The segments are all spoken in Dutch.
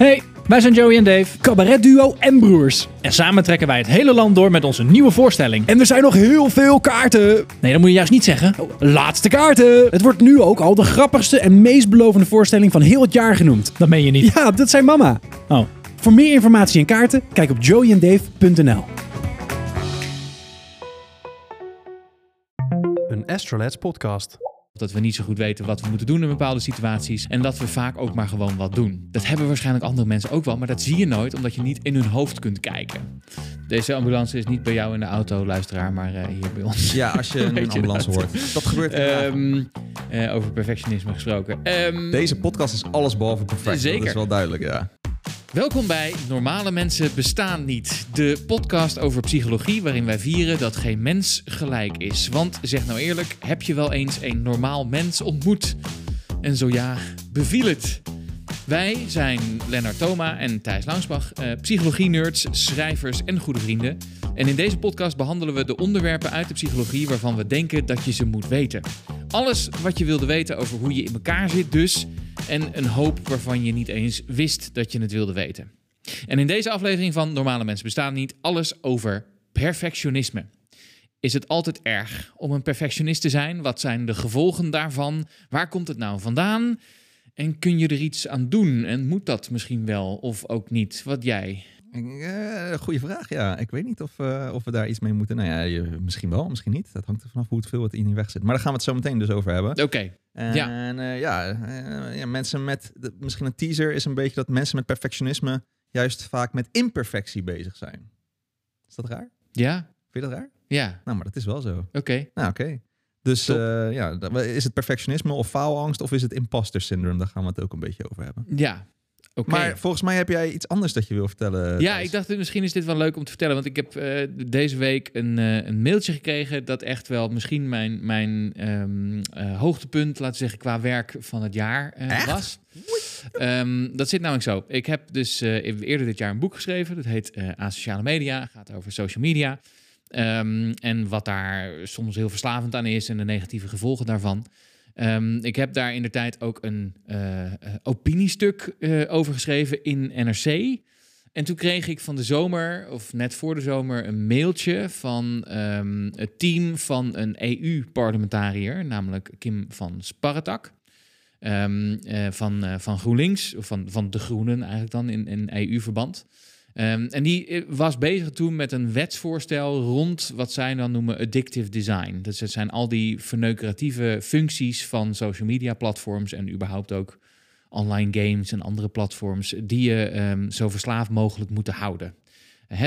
Hey, wij zijn Joey en Dave. Cabaretduo en broers. En samen trekken wij het hele land door met onze nieuwe voorstelling. En er zijn nog heel veel kaarten. Nee, dat moet je juist niet zeggen. Laatste kaarten. Het wordt nu ook al de grappigste en meest belovende voorstelling van heel het jaar genoemd. Dat meen je niet. Ja, dat zijn mama. Oh. Voor meer informatie en kaarten, kijk op joeyandave.nl. Een Astrolabs podcast. Dat we niet zo goed weten wat we moeten doen in bepaalde situaties. En dat we vaak ook maar gewoon wat doen. Dat hebben waarschijnlijk andere mensen ook wel. Maar dat zie je nooit, omdat je niet in hun hoofd kunt kijken. Deze ambulance is niet bij jou in de auto, luisteraar, maar eh, hier bij ons. Ja, als je een ambulance dat? hoort. Dat gebeurt eh, over perfectionisme gesproken. Ehm, Deze podcast is alles behalve perfect. Zeker. Dat is wel duidelijk, ja. Welkom bij Normale Mensen Bestaan Niet. De podcast over psychologie waarin wij vieren dat geen mens gelijk is. Want zeg nou eerlijk, heb je wel eens een normaal mens ontmoet? En zo ja, beviel het? Wij zijn Lennart Thoma en Thijs Langsbach, eh, psychologie-nerds, schrijvers en goede vrienden. En in deze podcast behandelen we de onderwerpen uit de psychologie waarvan we denken dat je ze moet weten. Alles wat je wilde weten over hoe je in elkaar zit dus. En een hoop waarvan je niet eens wist dat je het wilde weten. En in deze aflevering van Normale Mensen Bestaan Niet alles over perfectionisme. Is het altijd erg om een perfectionist te zijn? Wat zijn de gevolgen daarvan? Waar komt het nou vandaan? En kun je er iets aan doen? En moet dat misschien wel of ook niet? Wat jij? Eh, goeie vraag, ja. Ik weet niet of, eh, of we daar iets mee moeten. Nou ja, je- misschien wel, misschien niet. Dat hangt er vanaf hoe het veel het in je weg zit. Maar daar gaan we het zo meteen dus over hebben. Oké, En Ja. ja, ja, eh, ja mensen met... de- misschien een teaser is een beetje dat mensen met perfectionisme... juist vaak met imperfectie bezig zijn. Is dat raar? ja, Vind je dat raar? ja, Nou, maar dat is wel zo. oké. Nou, oké. Dus eh, ja, is het perfectionisme of faalangst of is het imposter syndrome? Daar gaan we het ook een beetje over hebben. Ja, oké. Maar volgens mij heb jij iets anders dat je wil vertellen. Ja, Thijs. ik dacht misschien is dit wel leuk om te vertellen. Want ik heb eh, deze week een, eh, een mailtje gekregen dat echt wel misschien mijn, mijn ehm, eh, hoogtepunt, laten we zeggen, qua werk van het jaar was. Ehm, dat zit namelijk zo. Ik heb dus eerder dit jaar een boek geschreven. Dat heet Asociale Media. Gaat over social media. Ehm, en wat daar soms heel verslavend aan is en de negatieve gevolgen daarvan. Ehm, ik heb daar in de tijd ook een eh, eh, opiniestuk eh, over geschreven in NRC. En toen kreeg ik van de zomer, of net voor de zomer, een mailtje van ehm, het team van een EU-parlementariër, namelijk Kim van Sparretak. Van, van GroenLinks, of van, van de Groenen eigenlijk dan in, in EU-verband. Ehm, en die eh, was bezig toen met een wetsvoorstel rond wat zij dan noemen addictive design. Dus het zijn al die verneukeratieve functies van social media platforms en überhaupt ook online games en andere platforms die je ehm, zo verslaafd mogelijk moeten houden.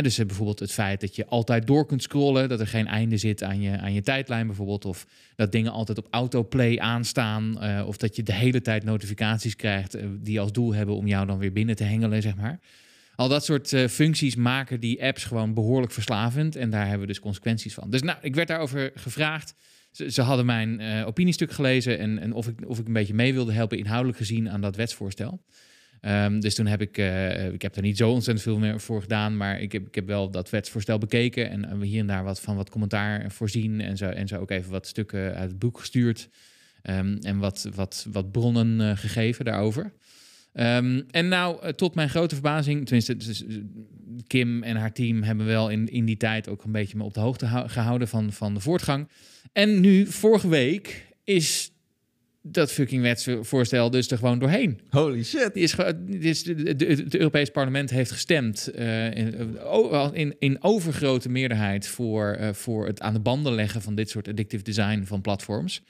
Dus eh, bijvoorbeeld het feit dat je altijd door kunt scrollen, dat er geen einde zit aan je, aan je tijdlijn bijvoorbeeld, of dat dingen altijd op autoplay aanstaan, eh, of dat je de hele tijd notificaties krijgt die als doel hebben om jou dan weer binnen te hengelen, zeg maar. Al dat soort eh, functies maken die apps gewoon behoorlijk verslavend en daar hebben we dus consequenties van. Dus nou, ik werd daarover gevraagd. Ze, hadden mijn eh, opiniestuk gelezen en, en of, ik, of ik een beetje mee wilde helpen inhoudelijk gezien aan dat wetsvoorstel. Ehm, dus toen heb ik, eh, ik heb er niet zo ontzettend veel meer voor gedaan, maar ik heb, ik heb wel dat wetsvoorstel bekeken en, we hier en daar wat van wat commentaar voorzien en zo, en zo ook even wat stukken uit het boek gestuurd ehm, en wat, wat, wat bronnen gegeven daarover. Ehm, en nou, eh, tot mijn grote verbazing, tenminste, dus, eh, Kim en haar team hebben wel in, in die tijd ook een beetje me op de hoogte hou- gehouden van, van de voortgang. En nu, vorige week, is dat fucking wetsvoorstel dus er gewoon doorheen. Holy shit. Die is, die het Europees Parlement heeft gestemd eh, in, in, in overgrote meerderheid voor, voor het aan de banden leggen van dit soort addictive design van platforms.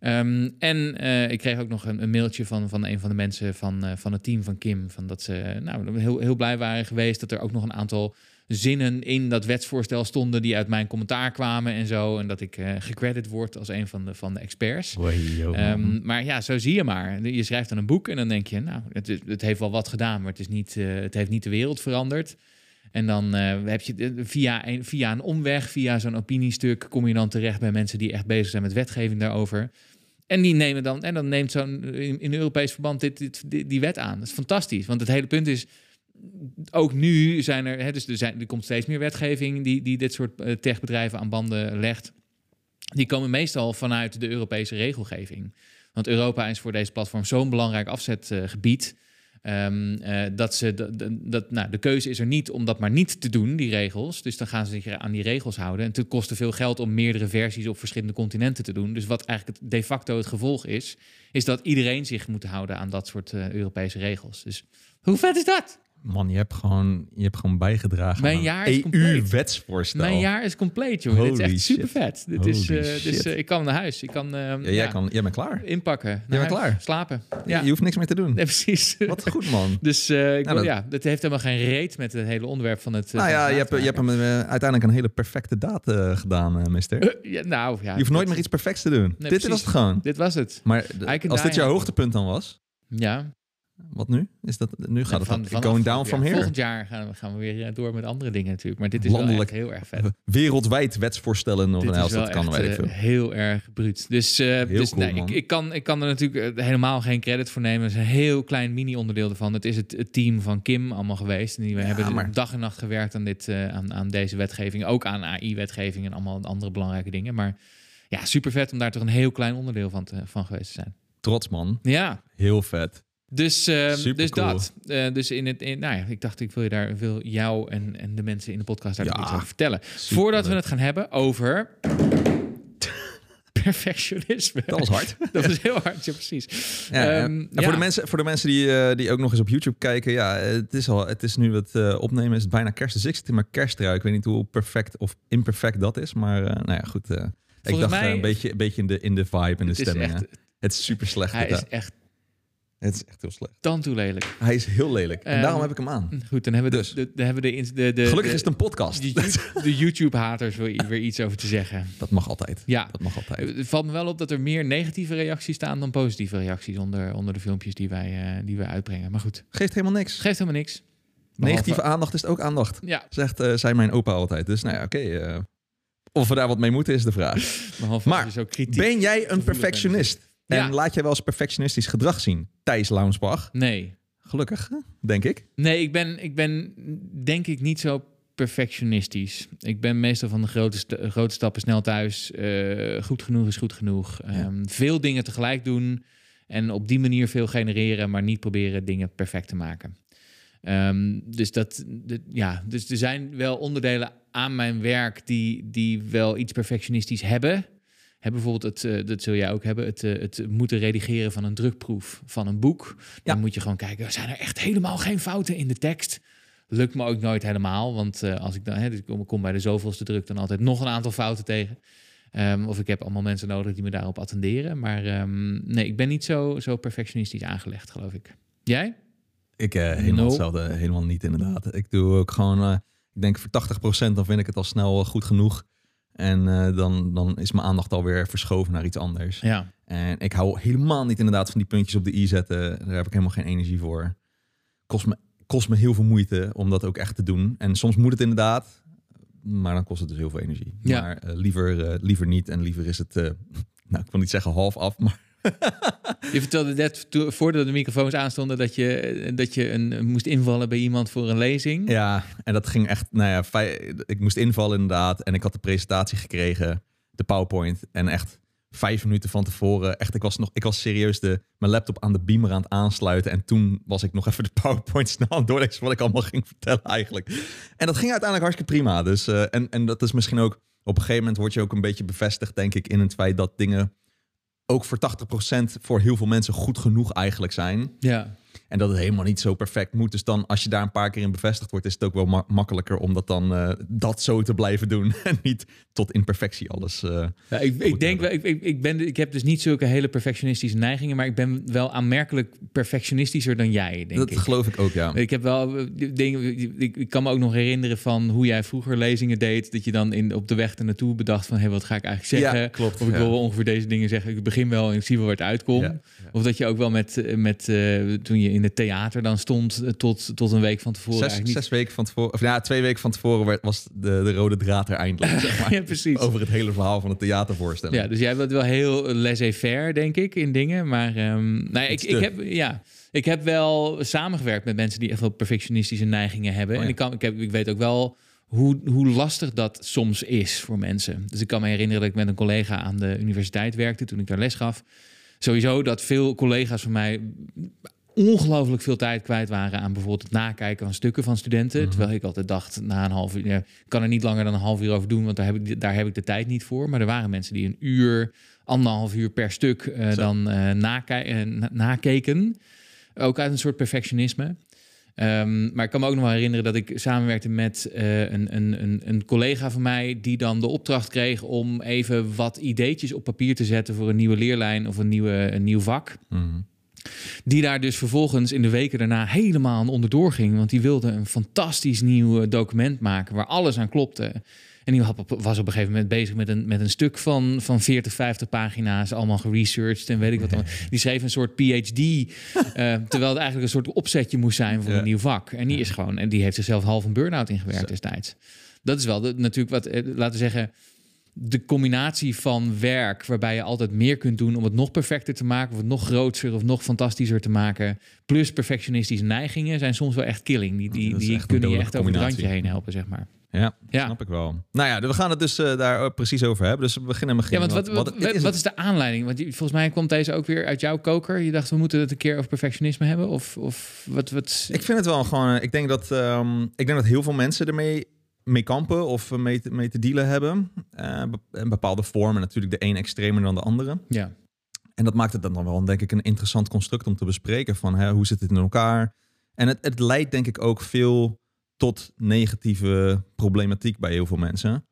Ehm, en eh, ik kreeg ook nog een, een mailtje van, van een van de mensen van, eh, van het team van Kim. Van dat ze eh, nou, heel, heel blij waren geweest dat er ook nog een aantal zinnen in dat wetsvoorstel stonden die uit mijn commentaar kwamen en zo. En dat ik eh gecredit word als een van de, van de experts. Ehm, maar ja, zo zie je maar. Je schrijft dan een boek en dan denk je, nou, het, is- het heeft wel wat gedaan, maar het, is niet, het heeft niet de wereld veranderd. En dan eh, heb je eh, via een, via een omweg, via zo'n opiniestuk, kom je dan terecht bij mensen die echt bezig zijn met wetgeving daarover. En die nemen dan, en dan neemt zo'n in, Europees verband dit, dit, die, wet aan. Dat is fantastisch. Want het hele punt is, ook nu zijn er, hè, dus er, er komt steeds meer wetgeving die, die dit soort eh, techbedrijven aan banden legt. Die komen meestal vanuit de Europese regelgeving. Want Europa is voor deze platform zo'n belangrijk afzetgebied. Ehm, eh, dat ze dat, nou, de keuze is er niet om dat maar niet te doen, die regels. Dus dan gaan ze zich aan die regels houden. En het kost te veel geld om meerdere versies op verschillende continenten te doen. Dus wat eigenlijk de facto het gevolg is, is dat iedereen zich moet houden aan dat soort eh, Europese regels. Dus hoe vet is dat? Man, je hebt gewoon, je hebt gewoon bijgedragen Mijn aan jaar is. EU-wetsvoorstel. Mijn jaar is compleet, jongen. Dit is echt super vet. Dit is, Holy eh, dus shit. eh, ik kan naar huis. Ik kan, ehm, Ja, jij, kan, jij bent klaar. inpakken. naar bent klaar. Slapen. Ja, Je hoeft niks meer te doen. Nee, precies. Wat goed, man. Dus eh, ik Nou, wil- dat- ja, dat heeft helemaal geen reet met het hele onderwerp van het. Nou ja, je hebt, je hebt hem uiteindelijk een hele perfecte daad gedaan, mister. Ja, nou ja. je hoeft nooit dat- meer iets perfects te doen. Dit precies. was het gewoon. Dit was het. Maar als dit jouw hoogtepunt dan was, Ja. Wat nu? Is dat, nu gaat het Van- vanaf- going down ja, from here. Volgend jaar gaan we, gaan we weer eh, door met andere dingen natuurlijk. Maar dit is Landelijk. wel echt heel erg vet. Wereldwijd wetsvoorstellen of nou, is als dat kan, echt weet ik eh, veel. heel erg bruut. Dus, eh, dus cool, nee, ik, ik, kan, ik kan er natuurlijk helemaal geen credit voor nemen. Het is een heel klein mini-onderdeel ervan. Het is het, het team van Kim allemaal geweest. En die we Ja, hebben maar- dag en nacht gewerkt aan, dit, aan, aan deze wetgeving. Ook aan AI-wetgeving en allemaal andere belangrijke dingen. Maar ja, super vet om daar toch een heel klein onderdeel van, te, van geweest te zijn. Trots, man. Ja, Heel vet. Dus, eh, dus cool. dat. Eh, dus in het, in, nou ja, ik dacht, ik wil je daar, wil jou en, en de mensen in de podcast daar Ja, iets over vertellen. Voordat we het gaan hebben over perfectionisme. Dat was hard. Dat is heel hard, ja, precies. Ja, ja. Ehm, en ja. voor de mensen, voor de mensen die, eh, die ook nog eens op YouTube kijken, ja, het is al, het is nu het opnemen, is het bijna kerst. Dus ik zit in mijn kersttrui. Ik weet niet hoe perfect of imperfect dat is, maar nou ja, goed. ik dacht mij- een beetje, een beetje in de, in de vibe en de stemming. echt. Het is super slecht. hij is echt Het is echt heel slecht. dan toe lelijk. Hij is heel lelijk. En Ehm, daarom heb ik hem aan. Goed, dan hebben we Dus. de, de, hebben de, de, de, Gelukkig is het een podcast. de, You- de YouTube-haters weer, weer iets over te zeggen. Dat mag altijd. Ja, Dat mag altijd. Het valt me wel op dat er meer negatieve reacties staan dan positieve reacties onder, onder de filmpjes die wij, eh, die wij uitbrengen. Maar goed, Geeft helemaal niks. geeft helemaal niks. Behalve- Negatieve aandacht is ook aandacht. Ja, Zegt, eh zei mijn opa altijd. Dus nou ja, oké. eh, of we daar wat mee moeten is de vraag. behalve Maar kritiek... Ben jij een gevoelig Ja. En laat jij wel eens perfectionistisch gedrag zien? Thijs Launsbach. Nee. Gelukkig, denk ik. Nee, ik ben, ik ben denk ik niet zo perfectionistisch. Ik ben meestal van de grote, st- grote stappen snel thuis. Eh, goed genoeg is goed genoeg. Ehm, Veel dingen tegelijk doen. En op die manier veel genereren, maar niet proberen dingen perfect te maken. Ehm, dus, dat, ja, dus er zijn wel onderdelen aan mijn werk die, die wel iets perfectionistisch hebben. Bijvoorbeeld het, eh, dat zul jij ook hebben, het, eh, het moeten redigeren van een drukproef van een boek. Dan Ja. moet je gewoon kijken, zijn er echt helemaal geen fouten in de tekst? Lukt me ook nooit helemaal, want eh, als ik dan, hè, dus ik kom, bij de zoveelste druk dan altijd nog een aantal fouten tegen. Ehm, of ik heb allemaal mensen nodig die me daarop attenderen. Maar ehm, nee, ik ben niet zo, zo perfectionistisch aangelegd, geloof ik. Jij? Ik eh, helemaal No. hetzelfde. Helemaal niet inderdaad. Ik doe ook gewoon... ik denk voor 80% dan vind ik het al snel goed genoeg. En eh, dan, dan is mijn aandacht alweer verschoven naar iets anders. Ja. En ik hou helemaal niet inderdaad van die puntjes op de i zetten. Daar heb ik helemaal geen energie voor. Kost me, kost me heel veel moeite om dat ook echt te doen. En soms moet het inderdaad, maar dan kost het dus heel veel energie. Ja. Maar eh, liever, eh, liever niet en liever is het, nou ik wil niet zeggen half af, maar Je vertelde net voordat de microfoons aanstonden dat je, dat je een, moest invallen bij iemand voor een lezing. ja. En dat ging echt, nou ja, ik moest invallen inderdaad. En ik had de presentatie gekregen, de PowerPoint. En echt vijf minuten van tevoren, echt, ik was nog, ik was serieus de, mijn laptop aan de beamer aan het aansluiten. En toen was ik nog even de PowerPoint snel aan doorlezen wat ik allemaal ging vertellen eigenlijk. En dat ging uiteindelijk hartstikke prima. Dus, eh, en, en dat is misschien ook, op een gegeven moment word je ook een beetje bevestigd, denk ik, in het feit dat dingen ook voor 80% voor heel veel mensen goed genoeg eigenlijk zijn. Ja. En dat het helemaal niet zo perfect moet. Dus dan, als je daar een paar keer in bevestigd wordt, is het ook wel ma- makkelijker om dat dan eh, dat zo te blijven doen. En niet tot in perfectie alles. eh, Ja, ik, ik denk wel, ik, ik, ik, ben, ik heb dus niet zulke hele perfectionistische neigingen, maar ik ben wel aanmerkelijk perfectionistischer dan jij, denk dat ik. geloof ik ook, ja. Ik heb wel eh, dingen. Ik, ik kan me ook nog herinneren van hoe jij vroeger lezingen deed. Dat je dan in, op de weg er naartoe bedacht van hé, wat ga ik eigenlijk zeggen? Ja, klopt, Of ik ja. wil wel ongeveer deze dingen zeggen. Ik begin wel en ik zie wel waar het uitkomt. Of dat je ook wel met, met toen je in het theater dan stond eh, tot, tot een week van tevoren. Zes, eigenlijk zes weken van tevoren, of ja, twee weken van tevoren werd- was de, de rode draad er eindelijk. zeg maar. Ja, precies. Over het hele verhaal van het theatervoorstelling. Ja, dus jij bent wel heel laissez-faire, denk ik, in dingen. Maar ehm, nou ja, ik, ik, heb, ja, ik heb wel samengewerkt met mensen die echt wel perfectionistische neigingen hebben. Oh En ik, kan, ik, heb, ik weet ook wel hoe, hoe lastig dat soms is voor mensen. Dus ik kan me herinneren dat ik met een collega aan de universiteit werkte toen ik daar les gaf. Sowieso dat veel collega's van mij ongelooflijk veel tijd kwijt waren aan bijvoorbeeld het nakijken van stukken van studenten. Mhm. Terwijl ik altijd dacht, na een half uur, ik kan er niet langer dan een half uur over doen, want daar heb ik, daar heb ik de tijd niet voor. Maar er waren mensen die een uur, anderhalf uur per stuk eh, dan eh, nakij- eh, na- nakeken. Ook uit een soort perfectionisme. Ehm, maar ik kan me ook nog wel herinneren dat ik samenwerkte met eh, een, een, een, een collega van mij... die dan de opdracht kreeg om even wat ideetjes op papier te zetten... voor een nieuwe leerlijn of een, nieuwe, een nieuw vak. Mhm. Die daar dus vervolgens in de weken daarna helemaal aan onderdoor ging. Want die wilde een fantastisch nieuw eh, document maken waar alles aan klopte. En die was op een gegeven moment bezig met een, met een stuk van, van 40, 50 pagina's. Allemaal geresearched en weet ik wat. allemaal. Die schreef een soort PhD. eh, terwijl het eigenlijk een soort opzetje moest zijn voor Ja. een nieuw vak. En die is gewoon. En die heeft zichzelf half een burn-out ingewerkt destijds. Dat is wel de, natuurlijk wat, eh, laten we zeggen de combinatie van werk, waarbij je altijd meer kunt doen om het nog perfecter te maken, of het nog groter of nog fantastischer te maken, plus perfectionistische neigingen, zijn soms wel echt killing. Die, die, die kunnen je echt over het randje heen helpen, zeg maar. Ja, Ja. snap ik wel. Nou ja, we gaan het dus eh, daar precies over hebben. Dus we beginnen met Ja, want wat, wat, wat, is wat het? is de aanleiding? Want volgens mij komt deze ook weer uit jouw koker. Je dacht, we moeten het een keer over perfectionisme hebben? Of, of wat, wat... Ik vind het wel gewoon. eh, Ik denk dat, ehm, ik denk dat heel veel mensen ermee mee kampen of mee te, mee te dealen hebben. Be- in bepaalde vormen. Natuurlijk de een extremer dan de andere. Ja, En dat maakt het dan wel, denk ik, een interessant construct om te bespreken. Van hè, hoe zit het in elkaar? En het, het leidt denk ik ook veel tot negatieve problematiek bij heel veel mensen.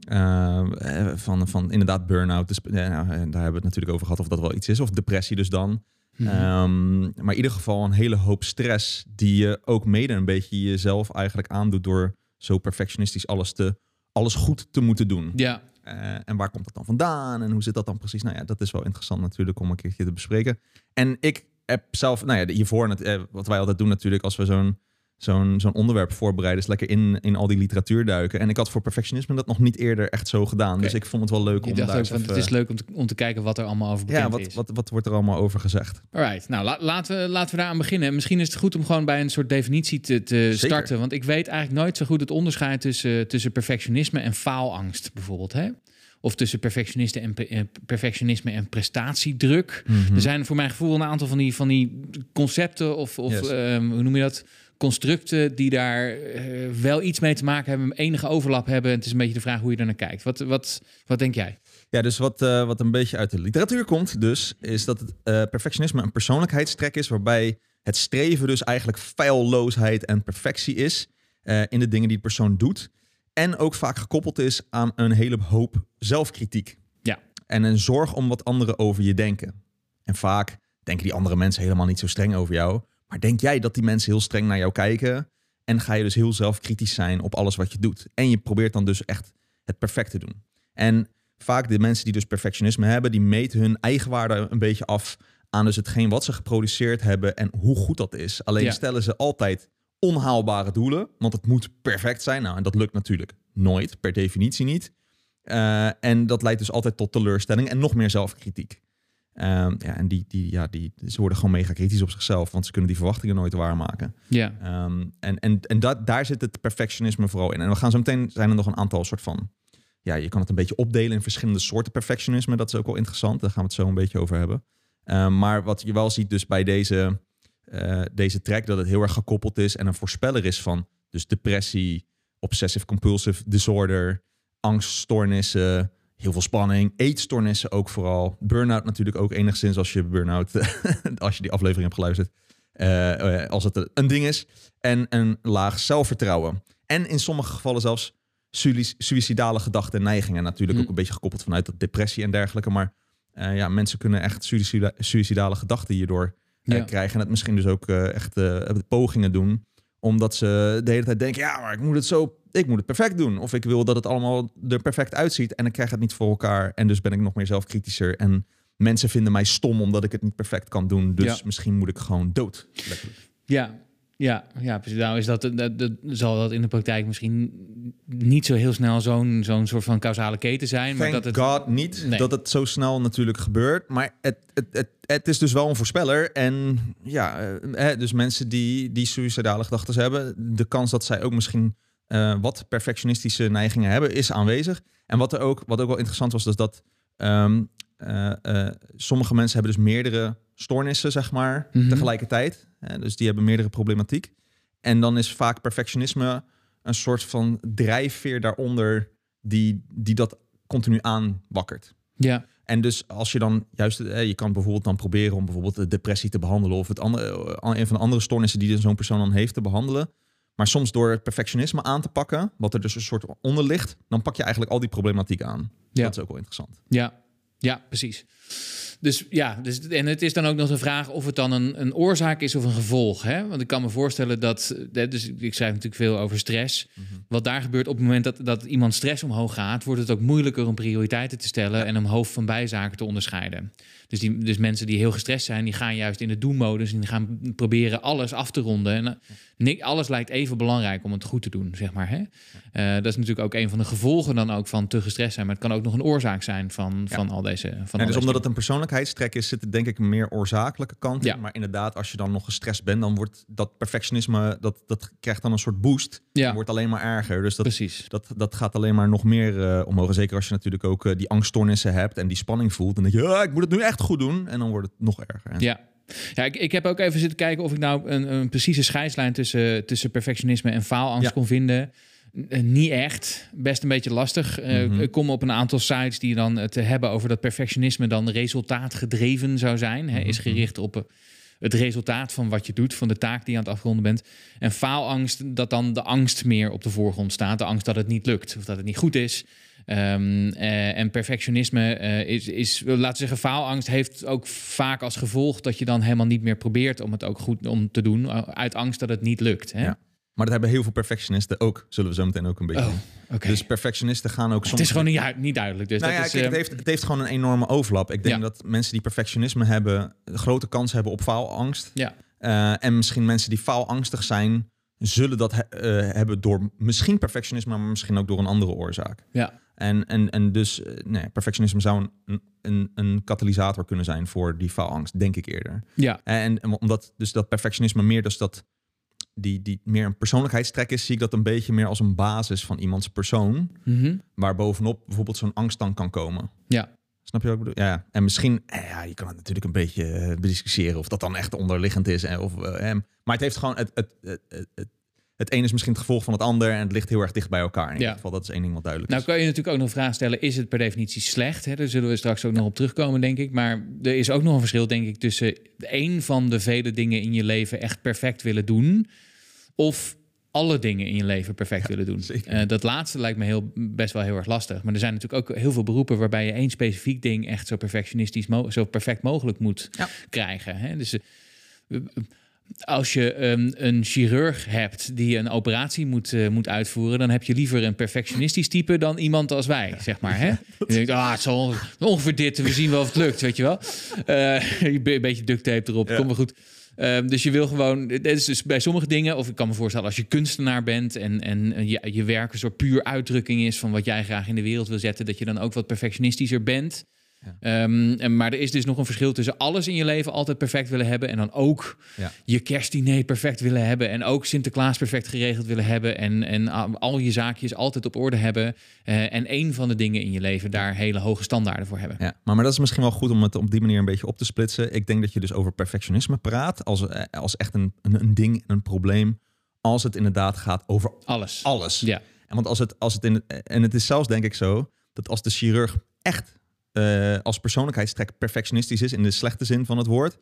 Eh, eh, van, van inderdaad burn-out. Dus, ja, nou, en daar hebben we het natuurlijk over gehad of dat wel iets is. Of depressie dus dan. Mhm. Ehm, maar in ieder geval een hele hoop stress die je ook mede een beetje jezelf eigenlijk aandoet door zo perfectionistisch alles, te, alles goed te moeten doen. ja. Eh, en waar komt dat dan vandaan? En hoe zit dat dan precies? Nou ja, dat is wel interessant natuurlijk om een keertje te bespreken. En ik heb zelf, nou ja, hiervoor, eh, wat wij altijd doen natuurlijk als we zo'n zo'n zo'n onderwerp voorbereiden, is lekker in, in al die literatuur duiken. En ik had voor perfectionisme dat nog niet eerder echt zo gedaan. Dus ik vond het wel leuk om dacht daar ook even- het is leuk om te, om te kijken wat er allemaal over bekend ja, wat, is. wat, wat wordt er allemaal over gezegd? Alright, nou la- laten, we, laten we daar aan beginnen. Misschien is het goed om gewoon bij een soort definitie te, te Zeker. starten. Want ik weet eigenlijk nooit zo goed het onderscheid tussen, tussen perfectionisme en faalangst bijvoorbeeld. Hè? Of tussen perfectionisme en, eh, perfectionisme en prestatiedruk. Mhm. Er zijn voor mijn gevoel een aantal van die, van die concepten of, of Yes. ehm, hoe noem je dat? Constructen die daar eh, wel iets mee te maken hebben, enige overlap hebben. Het is een beetje de vraag hoe je er naar kijkt. Wat, wat, wat denk jij? Ja, dus wat, eh, wat een beetje uit de literatuur komt, dus, is dat het eh, perfectionisme een persoonlijkheidstrek is, waarbij het streven dus eigenlijk feilloosheid en perfectie is in de dingen die de persoon doet. En ook vaak gekoppeld is aan een hele hoop zelfkritiek. Ja. En een zorg om wat anderen over je denken. En vaak denken die andere mensen helemaal niet zo streng over jou. Maar denk jij dat die mensen heel streng naar jou kijken? En ga je dus heel zelfkritisch zijn op alles wat je doet. En je probeert dan dus echt het perfect te doen. En vaak de mensen die dus perfectionisme hebben, die meten hun eigenwaarde een beetje af aan dus hetgeen wat ze geproduceerd hebben en hoe goed dat is. Alleen Ja. stellen ze altijd onhaalbare doelen, want het moet perfect zijn. Nou, en dat lukt natuurlijk nooit, per definitie niet. Eh, en dat leidt dus altijd tot teleurstelling en nog meer zelfkritiek. Ehm, ja, en die, die, ja, die, ze worden gewoon mega kritisch op zichzelf, want ze kunnen die verwachtingen nooit waarmaken. Ja, Ehm, en en, en dat, daar zit het perfectionisme vooral in. En we gaan zo meteen, zijn er nog een aantal soort van, ja, je kan het een beetje opdelen in verschillende soorten perfectionisme. Dat is ook wel interessant, daar gaan we het zo een beetje over hebben. Ehm, maar wat je wel ziet dus bij deze, eh, deze track, dat het heel erg gekoppeld is en een voorspeller is van dus depressie, obsessive compulsive disorder, angststoornissen, heel veel spanning, eetstoornissen ook vooral, burn-out natuurlijk ook enigszins als je burn-out, als je die aflevering hebt geluisterd, eh, eh, als het een ding is, en een laag zelfvertrouwen. En in sommige gevallen zelfs suïcidale gedachten en neigingen, natuurlijk Hm. ook een beetje gekoppeld vanuit depressie en dergelijke, maar eh, ja, mensen kunnen echt suïcida- suïcidale gedachten hierdoor Ja. krijgen. En het misschien dus ook echt pogingen doen. Omdat ze de hele tijd denken, ja, maar ik moet het zo, ik moet het perfect doen. Of ik wil dat het allemaal er perfect uitziet en ik krijg het niet voor elkaar. En dus ben ik nog meer zelfkritischer. En mensen vinden mij stom omdat ik het niet perfect kan doen. Dus Ja. misschien moet ik gewoon dood. Letterlijk. Ja, ja, ja, precies. Nou is dat, dat, dat zal dat in de praktijk misschien niet zo heel snel zo'n zo'n soort van causale keten zijn. Maar dat het, God niet Nee. dat het zo snel natuurlijk gebeurt. Maar het, het, het, het is dus wel een voorspeller. En ja, eh, eh, dus mensen die, die suïcidale gedachten hebben, de kans dat zij ook misschien eh, wat perfectionistische neigingen hebben, is aanwezig. En wat, er ook, wat ook wel interessant was, is dat ehm, eh, eh, sommige mensen hebben dus meerdere stoornissen, zeg maar, Mhm. tegelijkertijd. Dus die hebben meerdere problematiek. En dan is vaak perfectionisme een soort van drijfveer daaronder die, die dat continu aanwakkert. Ja, En dus als je dan juist, je kan bijvoorbeeld dan proberen om bijvoorbeeld de depressie te behandelen of het andere, een van de andere stoornissen die zo'n persoon dan heeft te behandelen. Maar soms door het perfectionisme aan te pakken, wat er dus een soort onder ligt, dan pak je eigenlijk al die problematiek aan. Ja. Dat is ook wel interessant. Ja, ja, precies. Dus ja, dus, en het is dan ook nog de vraag of het dan een, een oorzaak is of een gevolg. Hè? Want ik kan me voorstellen dat, dus ik schrijf natuurlijk veel over stress. Wat daar gebeurt op het moment dat, dat iemand stress omhoog gaat, wordt het ook moeilijker om prioriteiten te stellen en om hoofd van bijzaken te onderscheiden. Dus, die, dus mensen die heel gestrest zijn, die gaan juist in de do-modus en die gaan proberen alles af te ronden. En eh, alles lijkt even belangrijk om het goed te doen, zeg maar. Hè? Eh, dat is natuurlijk ook een van de gevolgen dan ook van te gestrest zijn. Maar het kan ook nog een oorzaak zijn van, van al deze. Van al dus omdat. Het een persoonlijkheidstrek is, zit er denk ik meer oorzakelijke kant in. Ja. Maar inderdaad, als je dan nog gestrest bent, dan wordt dat perfectionisme, dat, dat krijgt dan een soort boost. Ja. En wordt alleen maar erger. Dus dat, Precies. dat, dat gaat alleen maar nog meer eh, omhoog. Zeker als je natuurlijk ook eh, die angststoornissen hebt en die spanning voelt. Dan denk je, "Ah, ik moet het nu echt goed doen. En dan wordt het nog erger. Ja. Ja, ik, ik heb ook even zitten kijken of ik nou een, een precieze scheidslijn tussen, tussen perfectionisme en faalangst Ja. kon vinden. N- Niet echt. Best een beetje lastig. Eh, Mhm. Ik kom op een aantal sites die dan het hebben over dat perfectionisme dan resultaatgedreven zou zijn. Is Mhm. gericht op eh, het resultaat van wat je doet, van de taak die je aan het afronden bent. En faalangst, dat dan de angst meer op de voorgrond staat. De angst dat het niet lukt of dat het niet goed is. Ehm, eh, en perfectionisme eh, is, is, laten we zeggen, faalangst heeft ook vaak als gevolg dat je dan helemaal niet meer probeert om het ook goed om te doen, eh, uit angst dat het niet lukt. Hè? Ja. Maar dat hebben heel veel perfectionisten ook. Zullen we zo meteen ook een beetje Oh. Dus perfectionisten gaan ook soms... het is gewoon niet, niet duidelijk. Dus Nou dat ja, is, kijk, het, heeft, het heeft gewoon een enorme overlap. Ik denk Ja. dat mensen die perfectionisme hebben... grote kans hebben op faalangst. ja, Eh, en misschien mensen die faalangstig zijn... zullen dat he- eh, hebben door misschien perfectionisme... maar misschien ook door een andere oorzaak. ja, En, en, en dus eh, nee, perfectionisme zou een, een, een katalysator kunnen zijn... voor die faalangst, denk ik eerder. ja, En, en omdat dus dat perfectionisme meer dus dat die, die meer een persoonlijkheidstrek is, zie ik dat een beetje meer als een basis van iemands persoon, mhm, waar bovenop bijvoorbeeld zo'n angst dan kan komen. ja. Snap je wat ik bedoel? Ja. En misschien, eh, ja, je kan het natuurlijk een beetje eh, bediscussiëren of dat dan echt onderliggend is. eh, Of, eh, hem. maar het heeft gewoon, het, het, het, het, het, het een is misschien het gevolg van het ander en het ligt heel erg dicht bij elkaar. In Ja. ieder geval, dat is één ding wat duidelijk Nou is. kan je natuurlijk ook nog vragen stellen, is het per definitie slecht? Hè? Daar zullen we straks ook nog op terugkomen, denk ik. Maar er is ook nog een verschil, denk ik, tussen één van de vele dingen in je leven echt perfect willen doen, of alle dingen in je leven perfect willen doen. Eh, dat laatste lijkt me heel, best wel heel erg lastig. Maar er zijn natuurlijk ook heel veel beroepen waarbij je één specifiek ding echt zo perfectionistisch, zo perfect mogelijk moet Ja. krijgen. Hè? Dus eh, als je ehm, een chirurg hebt die een operatie moet, eh, moet uitvoeren, dan heb je liever een perfectionistisch type dan iemand als wij, zeg maar. Hè? Je denkt, ah, het zal ongeveer dit, we zien wel of het lukt, weet je wel. Een beetje duct tape erop, komt wel goed. Ehm, dus je wil gewoon, dit is dus bij sommige dingen, of ik kan me voorstellen als je kunstenaar bent en, en je, je werk een soort puur uitdrukking is van wat jij graag in de wereld wil zetten, dat je dan ook wat perfectionistischer bent. Ja. Ehm, en, maar er is dus nog een verschil tussen alles in je leven altijd perfect willen hebben en dan ook Ja. je kerstdiner perfect willen hebben en ook Sinterklaas perfect geregeld willen hebben en, en al je zaakjes altijd op orde hebben eh, en één van de dingen in je leven daar hele hoge standaarden voor hebben. Ja, maar, maar dat is misschien wel goed om het op die manier een beetje op te splitsen. Ik denk dat je dus over perfectionisme praat als, eh, als echt een, een, een ding, een probleem. Als het inderdaad gaat over Alles. alles. Ja. En want als het, als het in, en het is zelfs denk ik zo dat als de chirurg echt eh, als persoonlijkheidstrek perfectionistisch is in de slechte zin van het woord,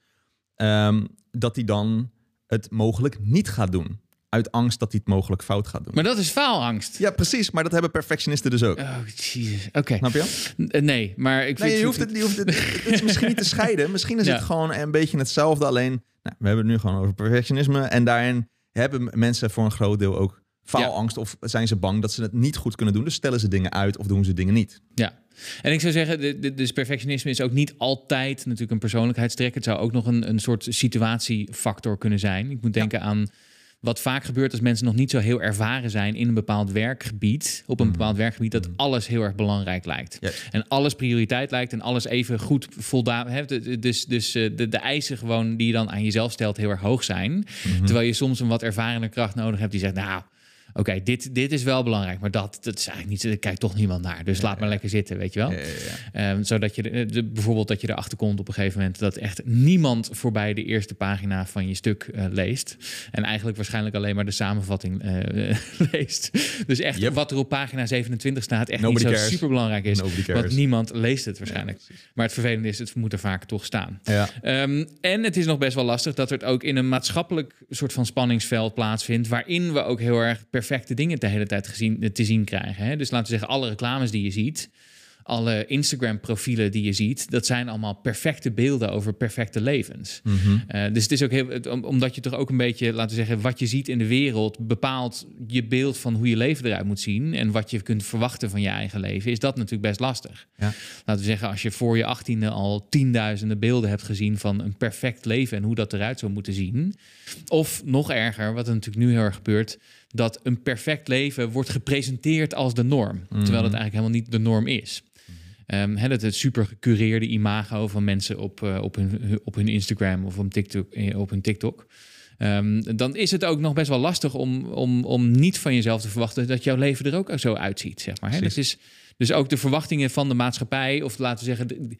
ehm, dat hij dan het mogelijk niet gaat doen. Uit angst dat hij het mogelijk fout gaat doen. Maar dat is faalangst. ja, precies. Maar dat hebben perfectionisten dus ook. Oh, jezus. Oké. Snap je? Eh, Nee, maar ik vind... Nee, je hoeft het, je hoeft het, het is misschien niet te scheiden. Misschien is Ja. het gewoon een beetje hetzelfde. Alleen, nou, we hebben het nu gewoon over perfectionisme. En daarin hebben mensen voor een groot deel ook faalangst. Of zijn ze bang dat ze het niet goed kunnen doen. Dus stellen ze dingen uit of doen ze dingen niet. Ja. En ik zou zeggen, dus perfectionisme is ook niet altijd natuurlijk een persoonlijkheidstrek. Het zou ook nog een, een soort situatiefactor kunnen zijn. Ik moet denken aan wat vaak gebeurt als mensen nog niet zo heel ervaren zijn in een bepaald werkgebied. Op een bepaald werkgebied dat alles heel erg belangrijk lijkt. En alles prioriteit lijkt en alles even goed voldaan. Hè? Dus, dus eh, de, de eisen gewoon die je dan aan jezelf stelt heel erg hoog zijn. Terwijl je soms een wat ervarende kracht nodig hebt die zegt, nou, oké, dit, dit is wel belangrijk, maar dat, dat is eigenlijk niet, daar kijkt toch niemand naar. Dus laat maar lekker zitten, weet je wel. Ehm, zodat je de, de- bijvoorbeeld dat je erachter komt op een gegeven moment dat echt niemand voorbij de eerste pagina van je stuk eh, leest. En eigenlijk waarschijnlijk alleen maar de samenvatting eh, leest. Dus echt Yep. wat er op pagina 27 staat, echt Nobody niet zo super belangrijk is. Want niemand leest het waarschijnlijk. maar het vervelende is, het moet er vaak toch staan. Ja. Ehm, en het is nog best wel lastig dat het ook in een maatschappelijk soort van spanningsveld plaatsvindt. Waarin we ook heel erg perfecte dingen de hele tijd gezien, te zien krijgen. Hè? Dus laten we zeggen, alle reclames die je ziet. Alle Instagram-profielen die je ziet, dat zijn allemaal perfecte beelden over perfecte levens. Mhm. Eh, dus het is ook heel, omdat je toch ook een beetje, laten we zeggen, wat je ziet in de wereld bepaalt je beeld van hoe je leven eruit moet zien en wat je kunt verwachten van je eigen leven, is dat natuurlijk best lastig. Ja. Laten we zeggen, als je voor je achttiende al tienduizenden beelden hebt gezien van een perfect leven en hoe dat eruit zou moeten zien, of nog erger, wat er natuurlijk nu heel erg gebeurt, dat een perfect leven wordt gepresenteerd als de norm, terwijl dat eigenlijk helemaal niet de norm is. Ehm, hè, dat het super gecureerde imago van mensen op, eh, op, hun, op hun Instagram of op TikTok. eh, Op hun TikTok. Ehm, dan is het ook nog best wel lastig om, om, om niet van jezelf te verwachten dat jouw leven er ook zo uitziet. Zeg maar, Precies. is dus ook de verwachtingen van de maatschappij, of laten we zeggen, de,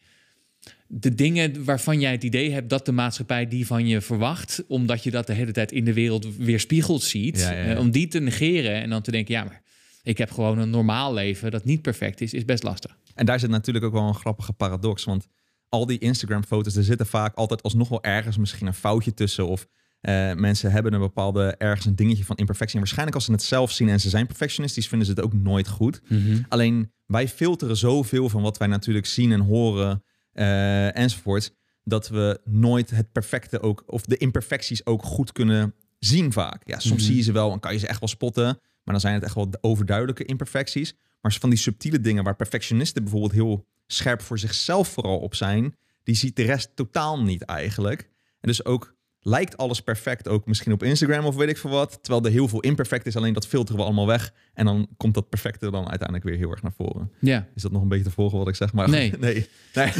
de dingen waarvan jij het idee hebt dat de maatschappij die van je verwacht, omdat je dat de hele tijd in de wereld weerspiegeld ziet, Ja, ja, ja. eh, om die te negeren en dan te denken, ja, maar ik heb gewoon een normaal leven dat niet perfect is, is best lastig. En daar zit natuurlijk ook wel een grappige paradox. Want al die Instagram-foto's, er zitten vaak altijd alsnog wel ergens misschien een foutje tussen. Of eh, mensen hebben een bepaalde ergens een dingetje van imperfectie. En waarschijnlijk als ze het zelf zien en ze zijn perfectionistisch, vinden ze het ook nooit goed. Alleen wij filteren zoveel van wat wij natuurlijk zien en horen eh, enzovoort. Dat we nooit het perfecte ook, of de imperfecties ook goed kunnen zien vaak. Ja, soms Mhm. zie je ze wel en kan je ze echt wel spotten. Maar dan zijn het echt wel de overduidelijke imperfecties. Maar van die subtiele dingen waar perfectionisten bijvoorbeeld heel scherp voor zichzelf vooral op zijn, die ziet de rest totaal niet eigenlijk. En dus ook lijkt alles perfect, ook misschien op Instagram of weet ik veel wat. Terwijl er heel veel imperfect is, alleen dat filteren we allemaal weg. En dan komt dat perfecte dan uiteindelijk weer heel erg naar voren. Ja. Is dat nog een beetje te volgen wat ik zeg? Maar Nee. nee. nee.